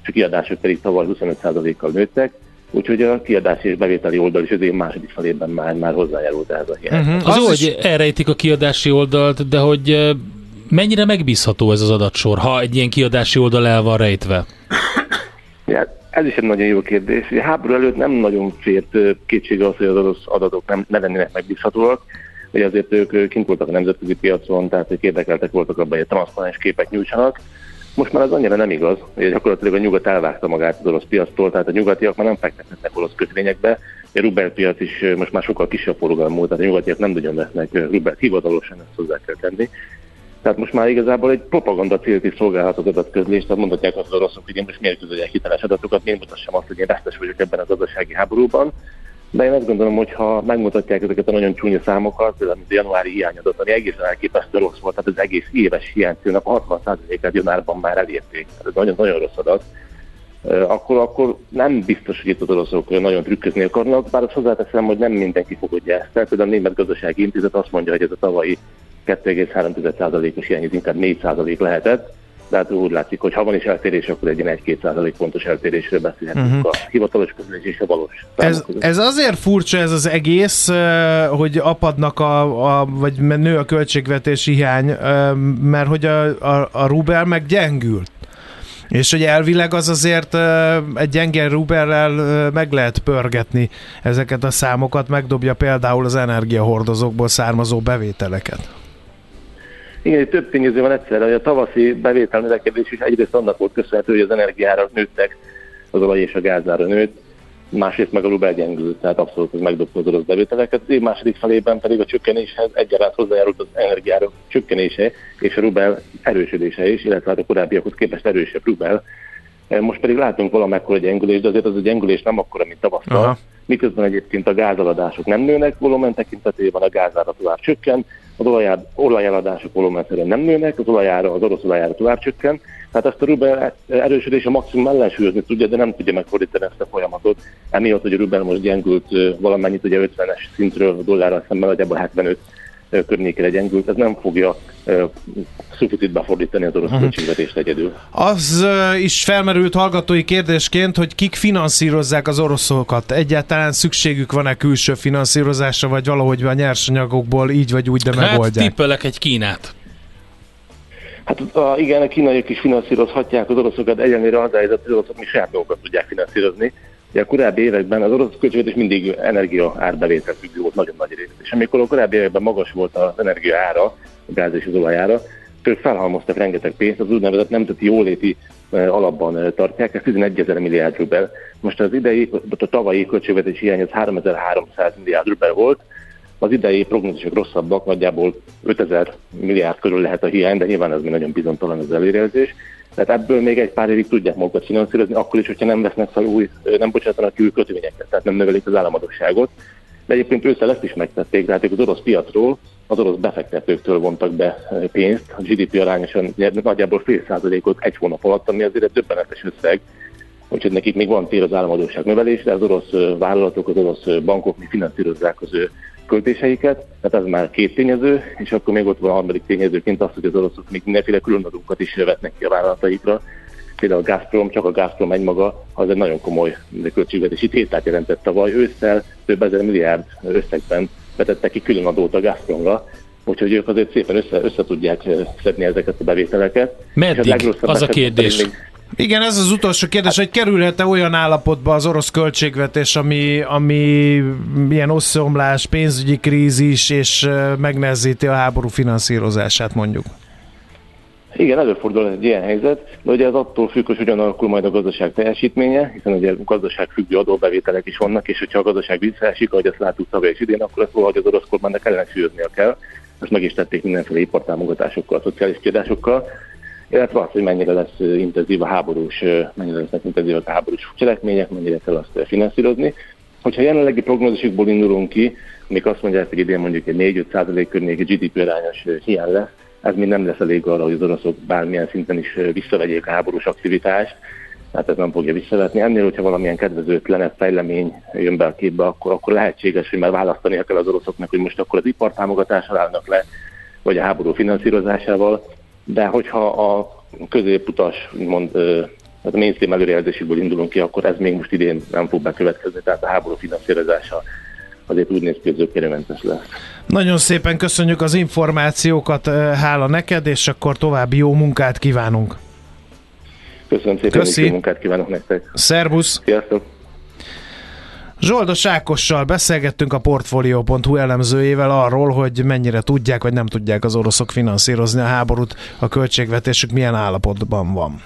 és a kiadások pedig tavaly 25%-kal nőttek, Úgyhogy a kiadási és bevételi oldal is az év második felében már, már hozzájárult ehhez a hiány. Uh-huh. Az, az hogy elrejtik a kiadási oldalt, de hogy mennyire megbízható ez az adatsor, ha egy ilyen kiadási oldal el van rejtve? Ja, ez is egy nagyon jó kérdés. A háború előtt nem nagyon fért kétsége az, hogy az adatok nem, ne lennének megbízhatóak. Ugye azért ők kint voltak a nemzetközi piacon, tehát ők érdekeltek voltak abban, hogy transzparens képek nyújtsanak. Most már az annyira nem igaz, hogy gyakorlatilag a nyugat elvágta magát az orosz piactól, tehát a nyugatiak már nem fektetnek orosz kötvényekbe, a rubel piac is most már sokkal kisebb forgalmú, tehát a nyugatiak nem nagyon vesznek rubelt hivatalosan, ezt hozzá kell tenni. Tehát most már igazából egy propaganda célt is szolgálhat az adatközlés, tehát mondhatják azt az oroszok, hogy én most miért közöljek hiteles adatokat, miért mutassam azt, hogy én vesztes vagyok ebben a gazdasági háborúban. De én azt gondolom, hogy ha megmutatják ezeket a nagyon csúnya számokat, például a januári hiányadat, ami egészen elképesztő rossz volt, tehát az egész éves hiánycélnak a 60%-át januárban már elérték. Tehát ez nagyon-nagyon rossz adat. Akkor, akkor nem biztos, hogy itt az oroszok nagyon trükközni akarnak, bár azt hozzáteszem, hogy nem mindenki fogadja ezt. Tehát például a Német Gazdasági Intézet azt mondja, hogy ez a tavalyi 2,3%-os hiány inkább 4% lehetett de hát úgy látszik, hogy ha van is eltérés, akkor egy ilyen 1-2 százalék pontos eltérésről beszélhetünk uh-huh. a hivatalos közülés és a valós. Ez, ez azért furcsa ez az egész, hogy apadnak a, a vagy nő a költségvetési hiány, mert hogy a, a, a rubel meg gyengült. És hogy elvileg az azért egy gyenge rubellel meg lehet pörgetni ezeket a számokat, megdobja például az energiahordozókból származó bevételeket. Igen, egy több tényező van egyszerre, hogy a tavaszi bevétel növekedés is egyrészt annak volt köszönhető, hogy az energiára nőttek, az olaj és a gázára nőtt, másrészt meg a rubel gyengült, tehát abszolút ez megdobta az bevételeket. Az év második felében pedig a csökkenéshez egyaránt hozzájárult az energiára csökkenése és a rubel erősödése is, illetve hát a korábbiakhoz képest erősebb rubel. Most pedig látunk valamekkora gyengülés, de azért az a gyengülés nem akkora, mint tavasszal. Miközben egyébként a gázaladások nem nőnek, volumen tekintetében a gázára tovább csökken, az olajár, olajeladások volumenszerűen nem nőnek, az olajára, az orosz olajára tovább csökken, tehát ezt a rubel erősödése maximum ellensúlyozni tudja, de nem tudja megfordítani ezt a folyamatot. Emiatt, hogy a rubel most gyengült valamennyit, ugye 50-es szintről a dollárral szemben nagyjából 75 környékére gyengült, ez nem fogja szuficitbe fordítani az orosz uh-huh. költségvetést egyedül. Az is felmerült hallgatói kérdésként, hogy kik finanszírozzák az oroszokat. Egyáltalán szükségük van-e külső finanszírozásra, vagy valahogy a nyersanyagokból így vagy úgy, de hát megoldják? tippelek egy Kínát. Hát a, igen, a kínaiak is finanszírozhatják az oroszokat, egyenlőre az helyzet, hogy az oroszok mi saját magukat tudják finanszírozni. Ugye a korábbi években az orosz költségvetés mindig energia árbevétel függő volt nagyon nagy rész. És amikor a korábbi években magas volt az energia ára, a gáz és az olajára, ők felhalmoztak rengeteg pénzt, az úgynevezett nemzeti jóléti alapban tartják, ez 11 ezer milliárd rubel. Most az idei, a tavalyi költségvetés hiány az 3300 milliárd rubel volt, az idei prognózisok rosszabbak, nagyjából 5000 milliárd körül lehet a hiány, de nyilván ez még nagyon bizonytalan az előrejelzés. Tehát ebből még egy pár évig tudják magukat finanszírozni, akkor is, hogyha nem vesznek fel új, nem bocsátanak ki új kötvényeket, tehát nem növelik az államadóságot. De egyébként ősszel ezt is megtették, tehát az orosz piacról az orosz befektetőktől vontak be pénzt, a GDP arányosan nagyjából fél százalékot egy hónap alatt, ami azért egy döbbenetes összeg, úgyhogy nekik még van tér az államadóság növelésre, az orosz vállalatok, az orosz bankok mi finanszírozzák az ő költéseiket, tehát ez már két tényező, és akkor még ott van a harmadik tényezőként az, hogy az oroszok még mindenféle különadókat is vetnek ki a vállalataikra. Például a Gazprom, csak a Gazprom egymaga, az egy nagyon komoly költségvetési tételt jelentett tavaly ősszel, több ezer milliárd összegben vetettek ki különadót a Gazpromra, úgyhogy ők azért szépen össze, össze tudják szedni ezeket a bevételeket. Meddig? A az a kérdés. Még, igen, ez az utolsó kérdés, hogy kerülhet-e olyan állapotba az orosz költségvetés, ami, ami ilyen összeomlás, pénzügyi krízis, és megnehezíti a háború finanszírozását mondjuk? Igen, előfordul egy ilyen helyzet, de ugye ez attól függ, hogy hogyan alakul majd a gazdaság teljesítménye, hiszen ugye a gazdaság függő adóbevételek is vannak, és hogyha a gazdaság visszaesik, ahogy ezt láttuk tavaly és idén, akkor ezt valahogy az orosz kormánynak ellensúlyoznia kell. Ezt meg is tették mindenféle ipartámogatásokkal, szociális kiadásokkal illetve az, hogy mennyire lesz intenzív a háborús, mennyire lesznek intenzív a háborús cselekmények, mennyire kell azt finanszírozni. Hogyha jelenlegi prognózisokból indulunk ki, még azt mondják, hogy idén mondjuk egy 4-5 környéki GDP arányos hiány lesz, ez még nem lesz elég arra, hogy az oroszok bármilyen szinten is visszavegyék a háborús aktivitást, tehát ez nem fogja visszavetni. Ennél, hogyha valamilyen kedvezőtlenebb fejlemény jön be a képbe, akkor, akkor lehetséges, hogy már választani kell az oroszoknak, hogy most akkor az ipartámogatással állnak le, vagy a háború finanszírozásával, de hogyha a középutas, mond, hát a mainstream előrejelzéséből indulunk ki, akkor ez még most idén nem fog bekövetkezni, tehát a háború finanszírozása azért úgy néz ki, hogy zökkenőmentes lesz. Nagyon szépen köszönjük az információkat, hála neked, és akkor további jó munkát kívánunk. Köszönöm szépen, Köszi. jó munkát kívánok nektek. Szervusz! Sziasztok! Zsoldos Ákossal beszélgettünk a Portfolio.hu elemzőjével arról, hogy mennyire tudják vagy nem tudják az oroszok finanszírozni a háborút, a költségvetésük milyen állapotban van.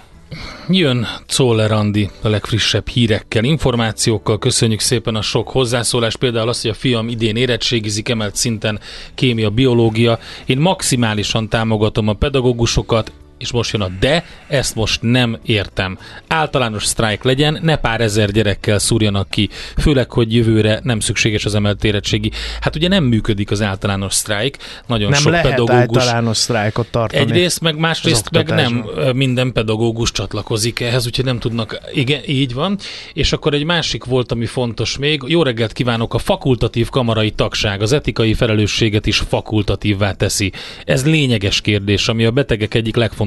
Jön Czoller Andi a legfrissebb hírekkel, információkkal. Köszönjük szépen a sok hozzászólás. Például azt, hogy a fiam idén érettségizik emelt szinten kémia, biológia. Én maximálisan támogatom a pedagógusokat, és most jön a de, ezt most nem értem. Általános sztrájk legyen, ne pár ezer gyerekkel szúrjanak ki, főleg, hogy jövőre nem szükséges az emelt érettségi. Hát ugye nem működik az általános sztrájk, nagyon nem sok lehet pedagógus. általános sztrájkot tartani. Egyrészt, meg másrészt meg nem minden pedagógus csatlakozik ehhez, úgyhogy nem tudnak, igen, így van. És akkor egy másik volt, ami fontos még, jó reggelt kívánok, a fakultatív kamarai tagság az etikai felelősséget is fakultatívvá teszi. Ez lényeges kérdés, ami a betegek egyik legfontosabb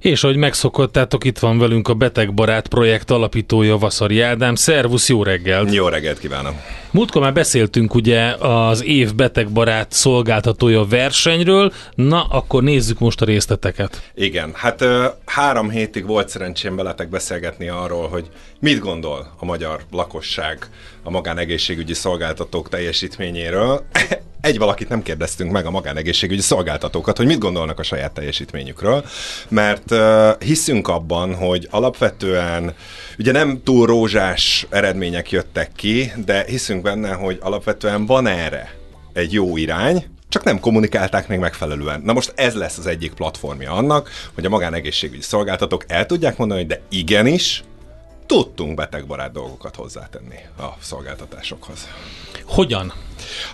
És ahogy megszokottátok, itt van velünk a Betegbarát projekt alapítója Vaszari Ádám. Szervusz, jó reggelt! Jó reggelt kívánok! Múltkor már beszéltünk ugye az év betegbarát szolgáltatója versenyről, na akkor nézzük most a részleteket. Igen, hát három hétig volt szerencsém veletek beszélgetni arról, hogy mit gondol a magyar lakosság a magánegészségügyi szolgáltatók teljesítményéről. Egy valakit nem kérdeztünk meg a magánegészségügyi szolgáltatókat, hogy mit gondolnak a saját teljesítményükről, mert uh, hiszünk abban, hogy alapvetően ugye nem túl rózsás eredmények jöttek ki, de hiszünk benne, hogy alapvetően van erre egy jó irány, csak nem kommunikálták még megfelelően. Na most ez lesz az egyik platformja annak, hogy a magánegészségügyi szolgáltatók el tudják mondani, hogy de igenis, tudtunk betegbarát dolgokat hozzátenni a szolgáltatásokhoz. Hogyan?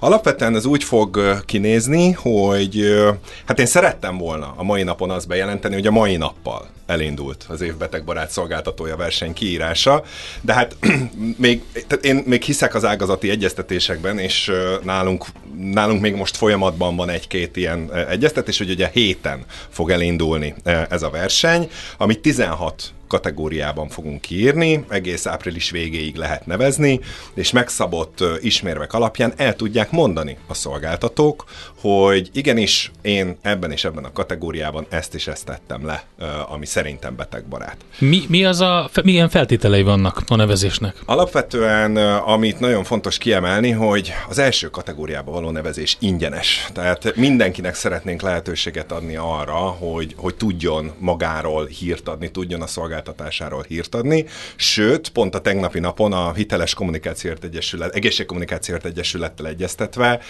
Alapvetően ez úgy fog kinézni, hogy hát én szerettem volna a mai napon azt bejelenteni, hogy a mai nappal elindult az év betegbarát szolgáltatója verseny kiírása, de hát [CLEARS THROAT] még, én még hiszek az ágazati egyeztetésekben, és nálunk, nálunk még most folyamatban van egy-két ilyen egyeztetés, hogy ugye héten fog elindulni ez a verseny, ami 16 kategóriában fogunk kiírni, egész április végéig lehet nevezni, és megszabott ismérvek alapján el tudják mondani a szolgáltatók, hogy igenis én ebben és ebben a kategóriában ezt is ezt tettem le, ami szerintem betegbarát. Mi, mi az a, milyen feltételei vannak a nevezésnek? Alapvetően, amit nagyon fontos kiemelni, hogy az első kategóriába való való nevezés ingyenes. Tehát mindenkinek szeretnénk lehetőséget adni arra, hogy, hogy tudjon magáról hírt adni, tudjon a szolgáltatásáról hírt adni. Sőt, pont a tegnapi napon a Hiteles Kommunikációért Egyesület, Egészségkommunikációért Egyesülettel egyeztetve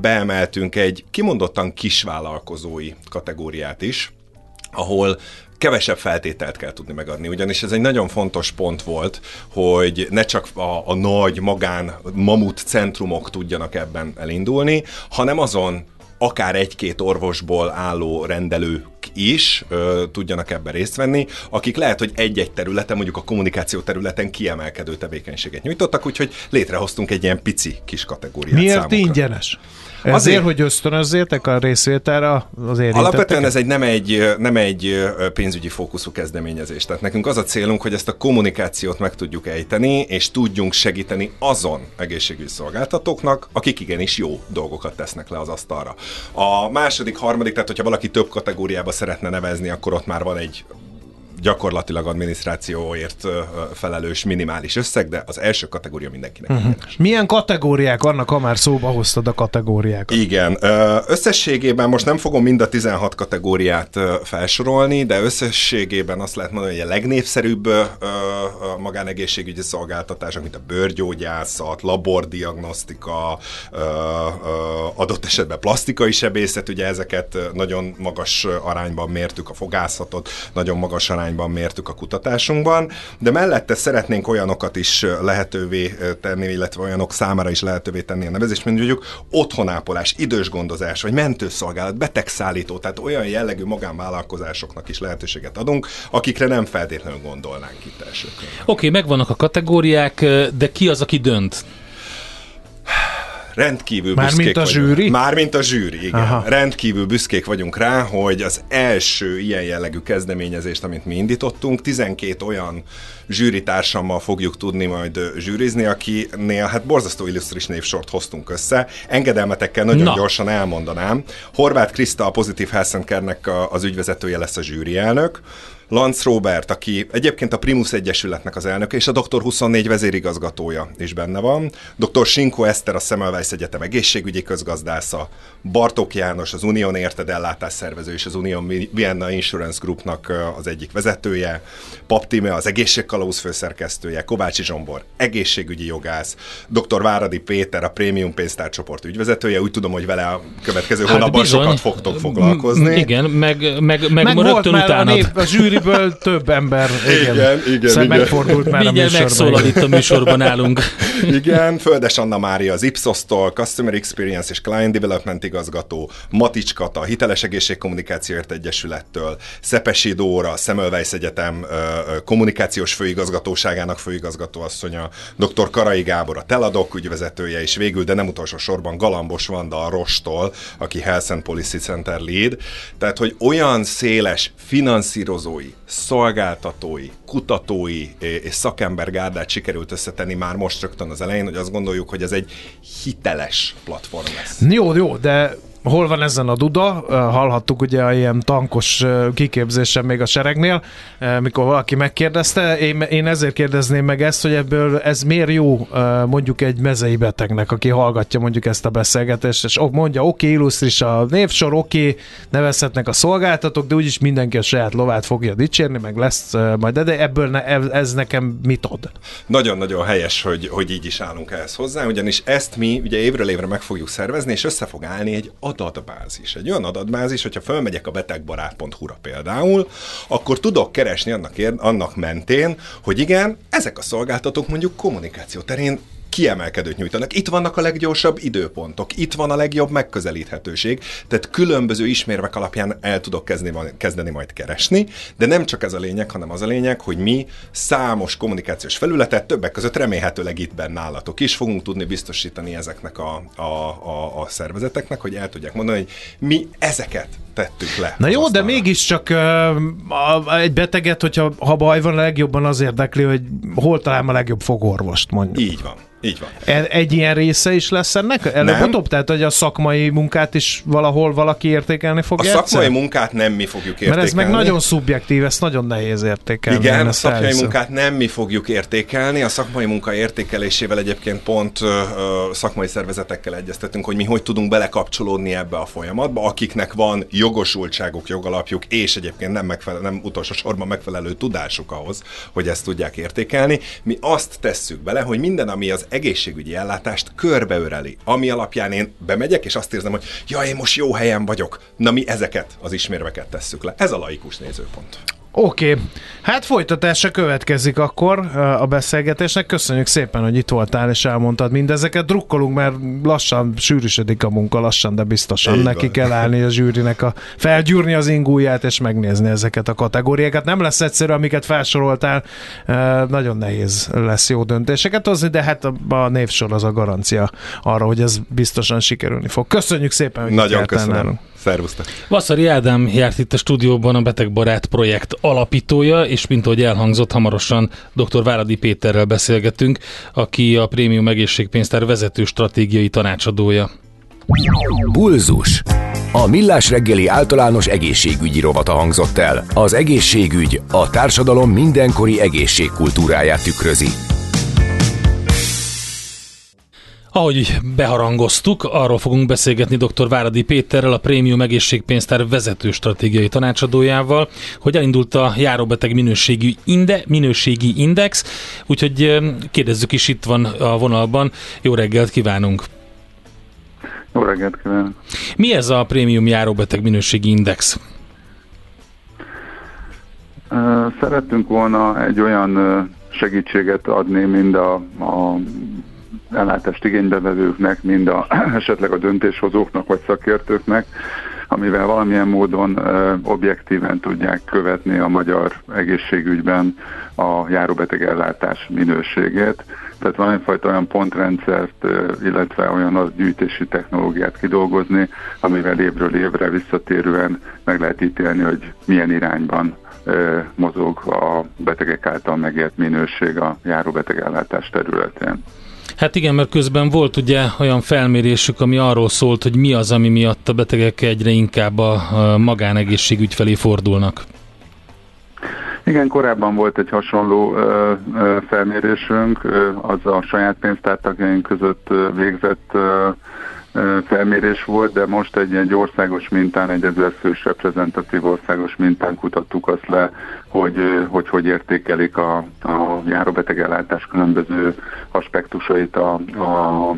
beemeltünk egy kimondottan kisvállalkozói kategóriát is, ahol kevesebb feltételt kell tudni megadni, ugyanis ez egy nagyon fontos pont volt, hogy ne csak a, a nagy magán mamut centrumok tudjanak ebben elindulni, hanem azon akár egy-két orvosból álló rendelők is ö, tudjanak ebben részt venni, akik lehet, hogy egy-egy területen, mondjuk a kommunikáció területen kiemelkedő tevékenységet nyújtottak, úgyhogy létrehoztunk egy ilyen pici kis kategóriát Miért számukra. ingyenes? Ezért, Azért- hogy ösztönözzétek a részvételre az? Alapvetően ez egy nem egy, nem egy pénzügyi fókuszú kezdeményezés. Tehát nekünk az a célunk, hogy ezt a kommunikációt meg tudjuk ejteni, és tudjunk segíteni azon egészségügyi szolgáltatóknak, akik igenis jó dolgokat tesznek le az asztalra. A második, harmadik, tehát hogyha valaki több kategóriába szeretne nevezni, akkor ott már van egy gyakorlatilag adminisztrációért felelős minimális összeg, de az első kategória mindenkinek uh-huh. Milyen kategóriák vannak, ha már szóba hoztad a kategóriákat? Igen, összességében most nem fogom mind a 16 kategóriát felsorolni, de összességében azt lehet mondani, hogy a legnépszerűbb magánegészségügyi szolgáltatások, mint a bőrgyógyászat, labordiagnosztika, adott esetben plastikai sebészet, ugye ezeket nagyon magas arányban mértük a fogászatot, nagyon magas arányban mértük a kutatásunkban, de mellette szeretnénk olyanokat is lehetővé tenni, illetve olyanok számára is lehetővé tenni a nevezést, mint mondjuk otthonápolás, idős gondozás, vagy mentőszolgálat, betegszállító, tehát olyan jellegű magánvállalkozásoknak is lehetőséget adunk, akikre nem feltétlenül gondolnánk itt első. Oké, megvannak a kategóriák, de ki az, aki dönt? Rendkívül Mármint büszkék a vagyunk. zsűri? Mármint a zsűri, igen. Aha. Rendkívül büszkék vagyunk rá, hogy az első ilyen jellegű kezdeményezést, amit mi indítottunk, 12 olyan zsűritársammal fogjuk tudni majd zsűrizni, akinél hát borzasztó illusztris névsort hoztunk össze. Engedelmetekkel nagyon Na. Gyorsan elmondanám. Horváth Kriszta, a Pozitív Health Care-nek az ügyvezetője lesz a zsűri elnök. Lance Robert, aki egyébként a Primus Egyesületnek az elnöke, és a Dr. 24 vezérigazgatója is benne van. Dr. Sinko Eszter, a Semmelweis Egyetem egészségügyi közgazdásza. Bartók János, az Unión Érted ellátás szervező és az Unión Vienna Insurance Groupnak az egyik vezetője. Pap Tíme, az egészségkalauz főszerkesztője. Kovácsi Zsombor, egészségügyi jogász. Dr. Váradi Péter, a Prémium pénztárcsoport ügyvezetője. Úgy tudom, hogy vele a következő Hát hónapban bizony. sokat fogtok foglalkozni. M- Igen, meg, meg, meg, Meg rögtön már a, nép, a zsűriből több ember. Igen, Igen, igen, Szóval igen. megfordult már Mindjárt a műsorban. megszólal itt a műsorban nálunk. [LAUGHS] Igen, Földes Anna Mária az Ipsos-tól, Customer Experience és Client Development igazgató, Matics Kata, a Hiteles Egészségkommunikációért Egyesülettől, Szepesi Dóra, Semmelweis Egyetem kommunikációs főigazgatóságának főigazgatóasszonya, dr. Karai Gábor, a Teladok ügyvezetője, és végül, de nem utolsó sorban Galambos Vanda a Rostól, aki Health and Policy Center lead. Tehát, hogy olyan széles finanszírozói, szolgáltatói, kutatói és szakembergárdát sikerült összetenni már most rögtön az elején, hogy azt gondoljuk, hogy ez egy hiteles platform lesz. Jó, jó, de hol van ezen a duda? Hallhattuk ugye a ilyen tankos kiképzésen még a seregnél, mikor valaki megkérdezte. Én, én ezért kérdezném meg ezt, hogy ebből ez miért jó mondjuk egy mezei betegnek, aki hallgatja mondjuk ezt a beszélgetést, és mondja, oké, okay, illusztris a névsor, oké, okay, nevezhetnek a szolgáltatók, de úgyis mindenki a saját lovát fogja dicsérni, meg lesz majd, de ebből ne, ez nekem mit ad? Nagyon-nagyon helyes, hogy, hogy így is állunk ehhez hozzá, ugyanis ezt mi ugye évről évre meg fogjuk szervezni, és össze fog állni egy adatbázis. Egy olyan adatbázis, hogyha fölmegyek a betegbarát.hu-ra például, akkor tudok keresni annak, ér, annak mentén, hogy igen, ezek a szolgáltatók mondjuk kommunikáció terén kiemelkedőt nyújtanak. Itt vannak a leggyorsabb időpontok, itt van a legjobb megközelíthetőség, tehát különböző ismérvek alapján el tudok kezdeni, kezdeni majd keresni, de nem csak ez a lényeg, hanem az a lényeg, hogy mi számos kommunikációs felületet, többek között remélhetőleg itt benne állatok is fogunk tudni biztosítani ezeknek a, a, a, a szervezeteknek, hogy el tudják mondani, hogy mi ezeket tettük le. Na jó, de mégiscsak a- egy beteget, hogyha ha baj van, a legjobban az érdekli, hogy hol találom a legjobb fogorvost, mondjuk. Így van, így van. E- Egy ilyen része is lesz ennek? Előbb-utóbb? Tehát, hogy a szakmai munkát is valahol valaki értékelni A fogja szakmai egyszer? munkát nem mi fogjuk értékelni. Mert ez meg nagyon szubjektív, ezt nagyon nehéz értékelni. Igen, a szakmai elhiszem. munkát nem mi fogjuk értékelni. A szakmai munka értékelésével egyébként pont ö, ö, szakmai szervezetekkel egyeztetünk, hogy mi hogy tudunk belekapcsolódni ebbe a folyamatba, akiknek van jogosultságuk, jogalapjuk, és egyébként nem, megfelel, nem utolsó sorban megfelelő tudásuk ahhoz, hogy ezt tudják értékelni. Mi azt tesszük bele, hogy minden, ami az egészségügyi ellátást körbeöreli, ami alapján én bemegyek, és azt érzem, hogy ja, én most jó helyen vagyok. Na mi ezeket az ismérveket tesszük le. Ez a laikus nézőpont. Oké, okay. hát folytatása következik akkor a beszélgetésnek. Köszönjük szépen, hogy itt voltál és elmondtad mindezeket. Drukkolunk, mert lassan sűrűsödik a munka, lassan, de biztosan. Így Neki van. kell állni a zsűrinek, a, felgyúrni az ingúját és megnézni ezeket a kategóriákat. Nem lesz egyszerű, amiket felsoroltál. Nagyon nehéz lesz jó döntéseket hozni, de hát a, névsor az a garancia arra, hogy ez biztosan sikerülni fog. Köszönjük szépen, hogy Nagyon köszönöm. nálunk. Szervusztok. Vasszari Ádám járt itt a stúdióban a Betegbarát projekt alapítója, és mint ahogy elhangzott, hamarosan dr. Váradi Péterrel beszélgetünk, aki a Prémium Egészségpénztár vezető stratégiai tanácsadója. Pulzus. A Millás reggeli általános egészségügyi rovata hangzott el. Az egészségügy a társadalom mindenkori egészségkultúráját tükrözi. Ahogy beharangoztuk, arról fogunk beszélgetni dr. Váradi Péterrel, a Prémium Egészségpénztár vezető stratégiai tanácsadójával, hogy elindult a járóbeteg minőségi, inde, minőségi index, úgyhogy kérdezzük is, itt van a vonalban. Jó reggelt kívánunk! Jó reggelt kívánok! Mi ez a Prémium Járóbeteg Minőségi Index? Szerettünk volna egy olyan segítséget adni mind a, a ellátást igénybevevőknek, mind a, [CLEARS THROAT] esetleg a döntéshozóknak vagy szakértőknek, amivel valamilyen módon ö, objektíven tudják követni a magyar egészségügyben a járóbeteg ellátás minőségét. Tehát van egyfajta olyan pontrendszert, illetve olyan adatgyűjtési technológiát kidolgozni, amivel évről évre visszatérően meg lehet ítélni, hogy milyen irányban mozog a betegek által megért minőség a járóbeteg ellátás területén. Hát igen, mert közben volt ugye olyan felmérésük, ami arról szólt, hogy mi az, ami miatt a betegek egyre inkább a magánegészségügy felé fordulnak. Igen, korábban volt egy hasonló felmérésünk, az a saját pénztártagjaink között végzett felmérés volt, de most egy, egy országos mintán, egy ezer fős reprezentatív országos mintán kutattuk azt le, hogy hogy, hogy értékelik a, a járóbetegellátás különböző aspektusait a, a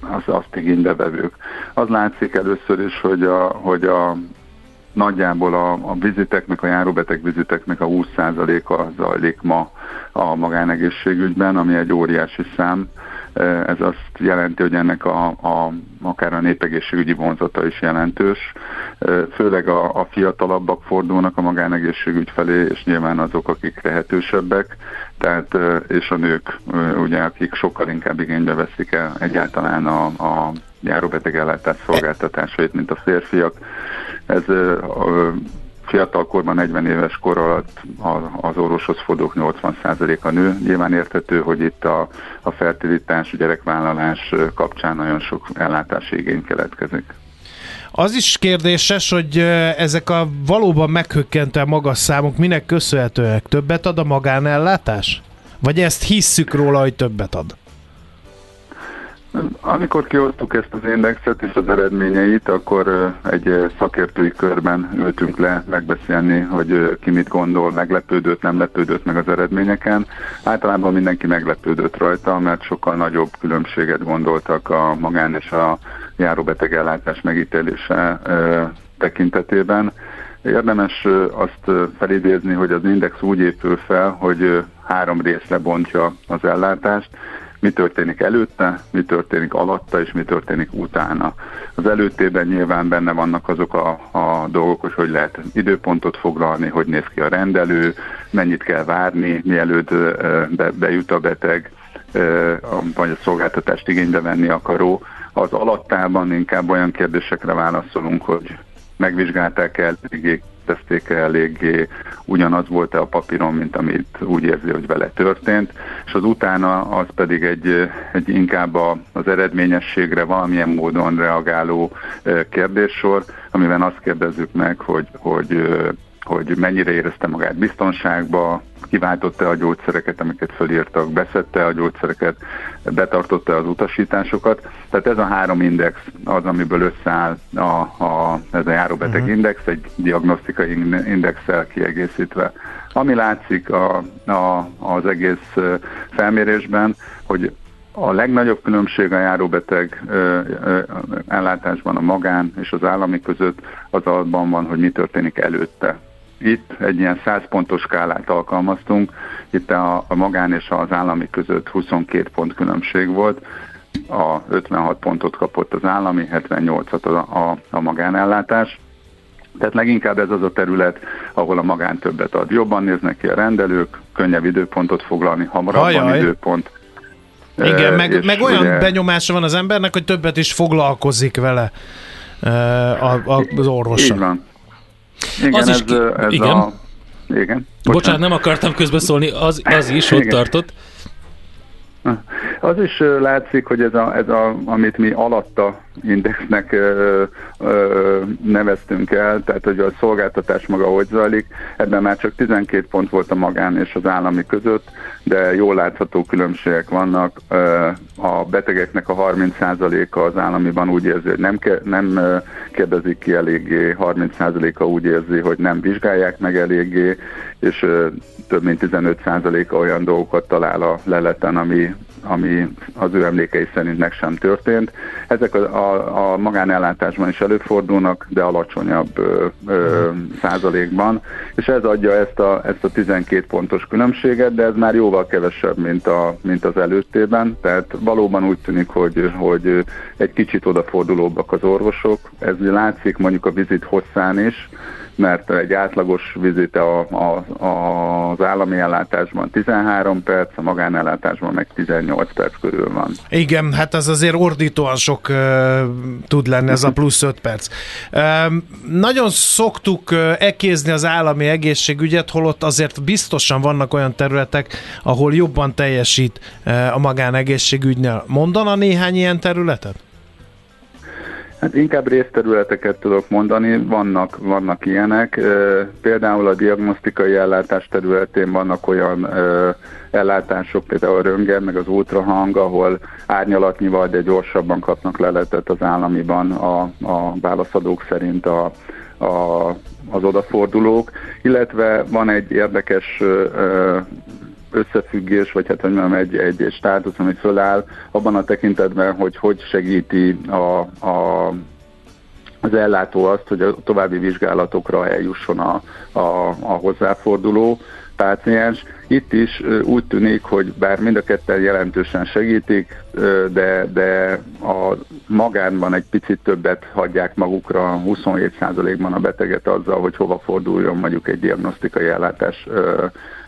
az, azt igénybevevők. Az látszik először is, hogy a, hogy a nagyjából a, a viziteknek, a járóbeteg viziteknek a 20%-a zajlik ma a magánegészségügyben, ami egy óriási szám. Ez azt jelenti, hogy ennek a, a, akár a népegészségügyi vonzata is jelentős. Főleg a, a fiatalabbak fordulnak a magánegészségügy felé, és nyilván azok, akik lehetősebbek, tehát, és a nők, ugye, akik sokkal inkább igénybe veszik el egyáltalán a, a járóbeteg ellátás szolgáltatásait, mint a férfiak. Ez ö, fiatalkorban, 40 éves kor alatt az orvoshoz fordulók 80%-a nő. Nyilván érthető, hogy itt a, a fertilitás, gyerekvállalás kapcsán nagyon sok ellátási igény keletkezik. Az is kérdéses, hogy ezek a valóban meghökkentően magas számok minek köszönhetőek? Többet ad a magánellátás? Vagy ezt hisszük róla, hogy többet ad? Amikor kiosztuk ezt az indexet és az eredményeit, akkor egy szakértői körben ültünk le megbeszélni, hogy ki mit gondol, meglepődött, nem lepődött meg az eredményeken. Általában mindenki meglepődött rajta, mert sokkal nagyobb különbséget gondoltak a magán és a járóbeteg ellátás megítélése tekintetében. Érdemes azt felidézni, hogy az index úgy épül fel, hogy három részre bontja az ellátást, mi történik előtte, mi történik alatta, és mi történik utána. Az előttében nyilván benne vannak azok a, a dolgok, hogy lehet időpontot foglalni, hogy néz ki a rendelő, mennyit kell várni, mielőtt be, bejut a beteg, vagy a szolgáltatást igénybe venni akaró. Az alattában inkább olyan kérdésekre válaszolunk, hogy megvizsgálták el, eléggé teszték -e eléggé, ugyanaz volt-e a papíron, mint amit úgy érzi, hogy vele történt, és az utána az pedig egy, egy inkább a, az eredményességre valamilyen módon reagáló kérdéssor, amiben azt kérdezzük meg, hogy, hogy hogy mennyire érezte magát biztonságba, kiváltotta a gyógyszereket, amiket fölírtak, beszette a gyógyszereket, betartotta az utasításokat. Tehát ez a három index az, amiből összeáll a, a, ez a járóbeteg uh-huh. index, egy diagnosztikai indexel kiegészítve. Ami látszik a, a, az egész felmérésben, hogy a legnagyobb különbség a járóbeteg ö, ö, ellátásban a magán és az állami között az abban van, hogy mi történik előtte. Itt egy ilyen 100 pontos skálát alkalmaztunk, itt a, a magán és az állami között 22 pont különbség volt, a 56 pontot kapott az állami, 78-at a, a, a magánellátás. Tehát leginkább ez az a terület, ahol a magán többet ad. Jobban néznek ki a rendelők, könnyebb időpontot foglalni, hamarabb van időpont. Igen, meg, meg olyan ugye, benyomása van az embernek, hogy többet is foglalkozik vele az orvosa. Így van. Igen, az ez, is, ez igen. A, igen. Bocsánat. Bocsánat, nem akartam közbeszólni, az, az is ott Igen. tartott. Az is látszik, hogy ez, a, ez a, amit mi alatta indexnek ö, ö, neveztünk el, tehát hogy a szolgáltatás maga hogy zajlik, ebben már csak 12 pont volt a magán és az állami között, de jól látható különbségek vannak. A betegeknek a 30%-a az államiban úgy érzi, hogy nem, ke, nem kérdezik ki eléggé, 30%-a úgy érzi, hogy nem vizsgálják meg eléggé, és több mint 15%-a olyan dolgokat talál a leleten, ami, ami az ő emlékei szerint meg sem történt. Ezek a, a, a magánellátásban is előfordulnak, de alacsonyabb ö, ö, százalékban, és ez adja ezt a, ezt a 12 pontos különbséget, de ez már jóval kevesebb, mint, a, mint az előttében, tehát valóban úgy tűnik, hogy, hogy egy kicsit odafordulóbbak az orvosok, ez látszik mondjuk a vizit hosszán is, mert egy átlagos vizite a, a, a, az állami ellátásban 13 perc, a magánellátásban meg 18 perc körül van. Igen, hát az azért ordítóan sok uh, tud lenni, ez a plusz 5 perc. Uh, nagyon szoktuk uh, ekézni az állami egészségügyet, holott azért biztosan vannak olyan területek, ahol jobban teljesít uh, a magánegészségügynél. Mondana néhány ilyen területet? Hát inkább részterületeket tudok mondani, vannak, vannak ilyenek. Például a diagnosztikai ellátás területén vannak olyan ellátások, például a röntgen, meg az ultrahang, ahol árnyalatnyival, de gyorsabban kapnak leletet az államiban a, a válaszadók szerint a, a, az odafordulók, illetve van egy érdekes összefüggés, vagy hát mondjam, egy, egy, egy státusz, ami föláll abban a tekintetben, hogy hogy segíti a, a az ellátó azt, hogy a további vizsgálatokra eljusson a, a, a hozzáforduló páciens. Itt is úgy tűnik, hogy bár mind a ketten jelentősen segítik, de, de a magánban egy picit többet hagyják magukra, 27%-ban a beteget azzal, hogy hova forduljon mondjuk egy diagnosztikai ellátás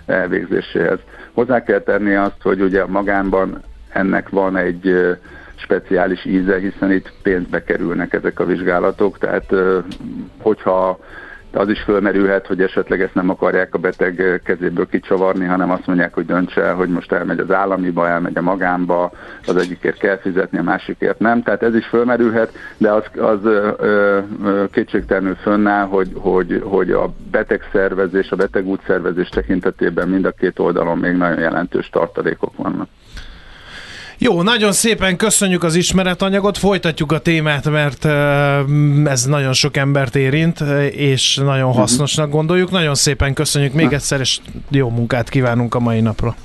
elvégzéséhez. Hozzá kell tenni azt, hogy ugye magánban ennek van egy speciális íze, hiszen itt pénzbe kerülnek ezek a vizsgálatok, tehát hogyha az is fölmerülhet, hogy esetleg ezt nem akarják a beteg kezéből kicsavarni, hanem azt mondják, hogy döntse hogy most elmegy az államiba, elmegy a magánba, az egyikért kell fizetni, a másikért nem. Tehát ez is fölmerülhet, de az, az ö, ö, kétségtelenül fönnáll, hogy, hogy, hogy a betegszervezés, a betegútszervezés tekintetében mind a két oldalon még nagyon jelentős tartalékok vannak. Jó, nagyon szépen köszönjük az ismeretanyagot, folytatjuk a témát, mert ez nagyon sok embert érint, és nagyon Mhm. hasznosnak gondoljuk. Nagyon szépen köszönjük még egyszer, és jó munkát kívánunk a mai napra.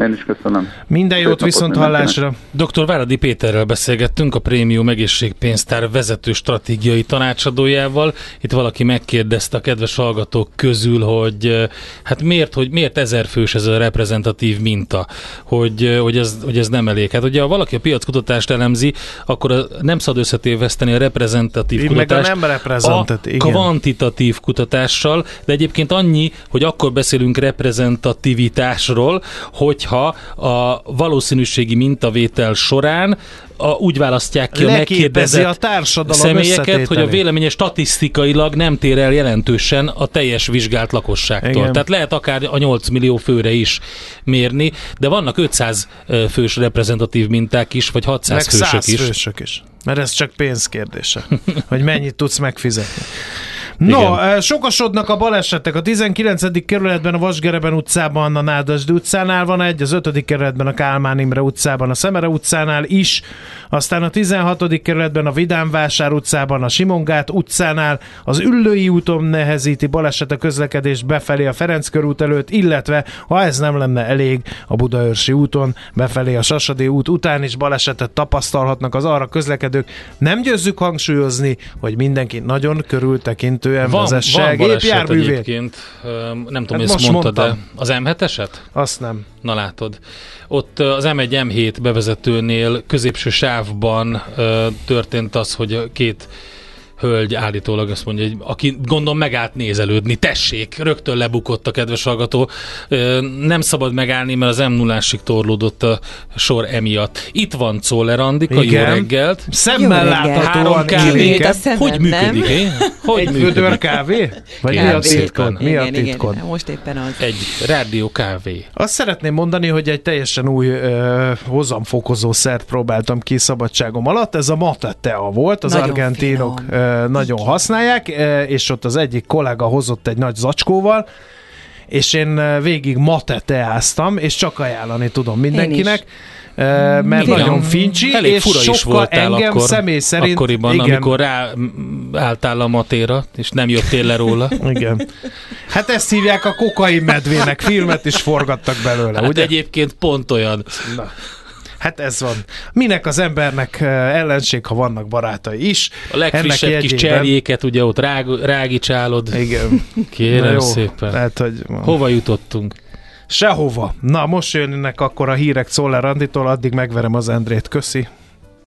Én is köszönöm. Minden Szép jót napot viszont hallásra. Dr. Váradi Péterrel beszélgettünk, a Prémium Egészségpénztár vezető stratégiai tanácsadójával. Itt valaki megkérdezte a kedves hallgatók közül, hogy eh, hát miért, hogy miért ezer fős ez a reprezentatív minta, hogy, eh, hogy, ez, hogy ez nem elég. Hát ugye ha valaki a piackutatást elemzi, akkor a, nem szabad összetéveszteni a reprezentatív Így meg a kutatást nem reprezentatív, a igen. kvantitatív kutatással, de egyébként annyi, hogy akkor beszélünk reprezentativitásról, hogyha hogyha a valószínűségi mintavétel során a, úgy választják ki a megkérdezett a társadalom személyeket, hogy a véleménye statisztikailag nem tér el jelentősen a teljes vizsgált lakosságtól. Igen. Tehát lehet akár a 8 millió főre is mérni, de vannak 500 ö, fős reprezentatív minták is, vagy 600 Meg fősök száz is. fősök is. Mert ez csak pénz kérdése, hogy mennyit tudsz megfizetni. No, eh, sokasodnak a balesetek. A 19. kerületben a Vasgereben utcában, a Nádasdi utcánál van egy, az 5. kerületben a Kálmán Imre utcában, a Szemere utcánál is, aztán a 16. kerületben a Vidánvásár utcában, a Simongát utcánál, az Üllői úton nehezíti baleset a közlekedést befelé a Ferenc körút előtt, illetve ha ez nem lenne elég, a Budaörsi úton befelé a Sasadi út után is balesetet tapasztalhatnak az arra közlekedők. Nem győzzük hangsúlyozni, hogy mindenki nagyon körültekintően Van, vezesse van gépjárművét. egyébként, nem tudom, Hát ezt most mondtad, de mondtam. az M7-eset? Azt nem. Na látod. Ott az M1 M7 bevezetőnél középső sávban történt az, hogy két hölgy állítólag azt mondja, hogy aki gondolom megállt nézelődni, tessék, rögtön lebukott a kedves hallgató. Nem szabad megállni, mert az m 0 torlódott a sor emiatt. Itt van Czoller Andika, jó Igen. reggelt. Szemmel Jó reggelt. láthatóan Három kávé. Hogy működik? nem? eh? Hogy Egy működik? vödör kávé? Vagy mi a titkod? Mi a igen, titkod? Igen, most éppen az. Egy rádió kávé. Azt szeretném mondani, hogy egy teljesen új ö, hozamfokozó szert próbáltam ki szabadságom alatt. Ez a Matatea volt, az Nagyon argentinok finom. Nagyon használják, ö, és ott az egyik kollega hozott egy nagy zacskóval, és én ö, végig mateteáztam, és csak ajánlani tudom mindenkinek. ö, Mert Igen. nagyon fincsi, Elég és fura is voltál engem akkor, személy szerint... akkoriban, igen, amikor ráálltál a matéra, és nem jöttél le róla. [LAUGHS] Igen. Hát ezt hívják a kokain medvének, filmet is forgattak belőle, Hát ugye? egyébként pont olyan. Na. Hát ez van. Minek az embernek ellenség, ha vannak barátai is. A legfrissebb Ennek kis jegyében- cserjéket ugye ott rág, rágicsálod. Igen. [LAUGHS] Kérem jó, szépen. Lehet, hogy Hova jutottunk? Sehova. Na, most jönnek akkor a hírek Czoller Anditól, addig megverem az Endrét. Köszi.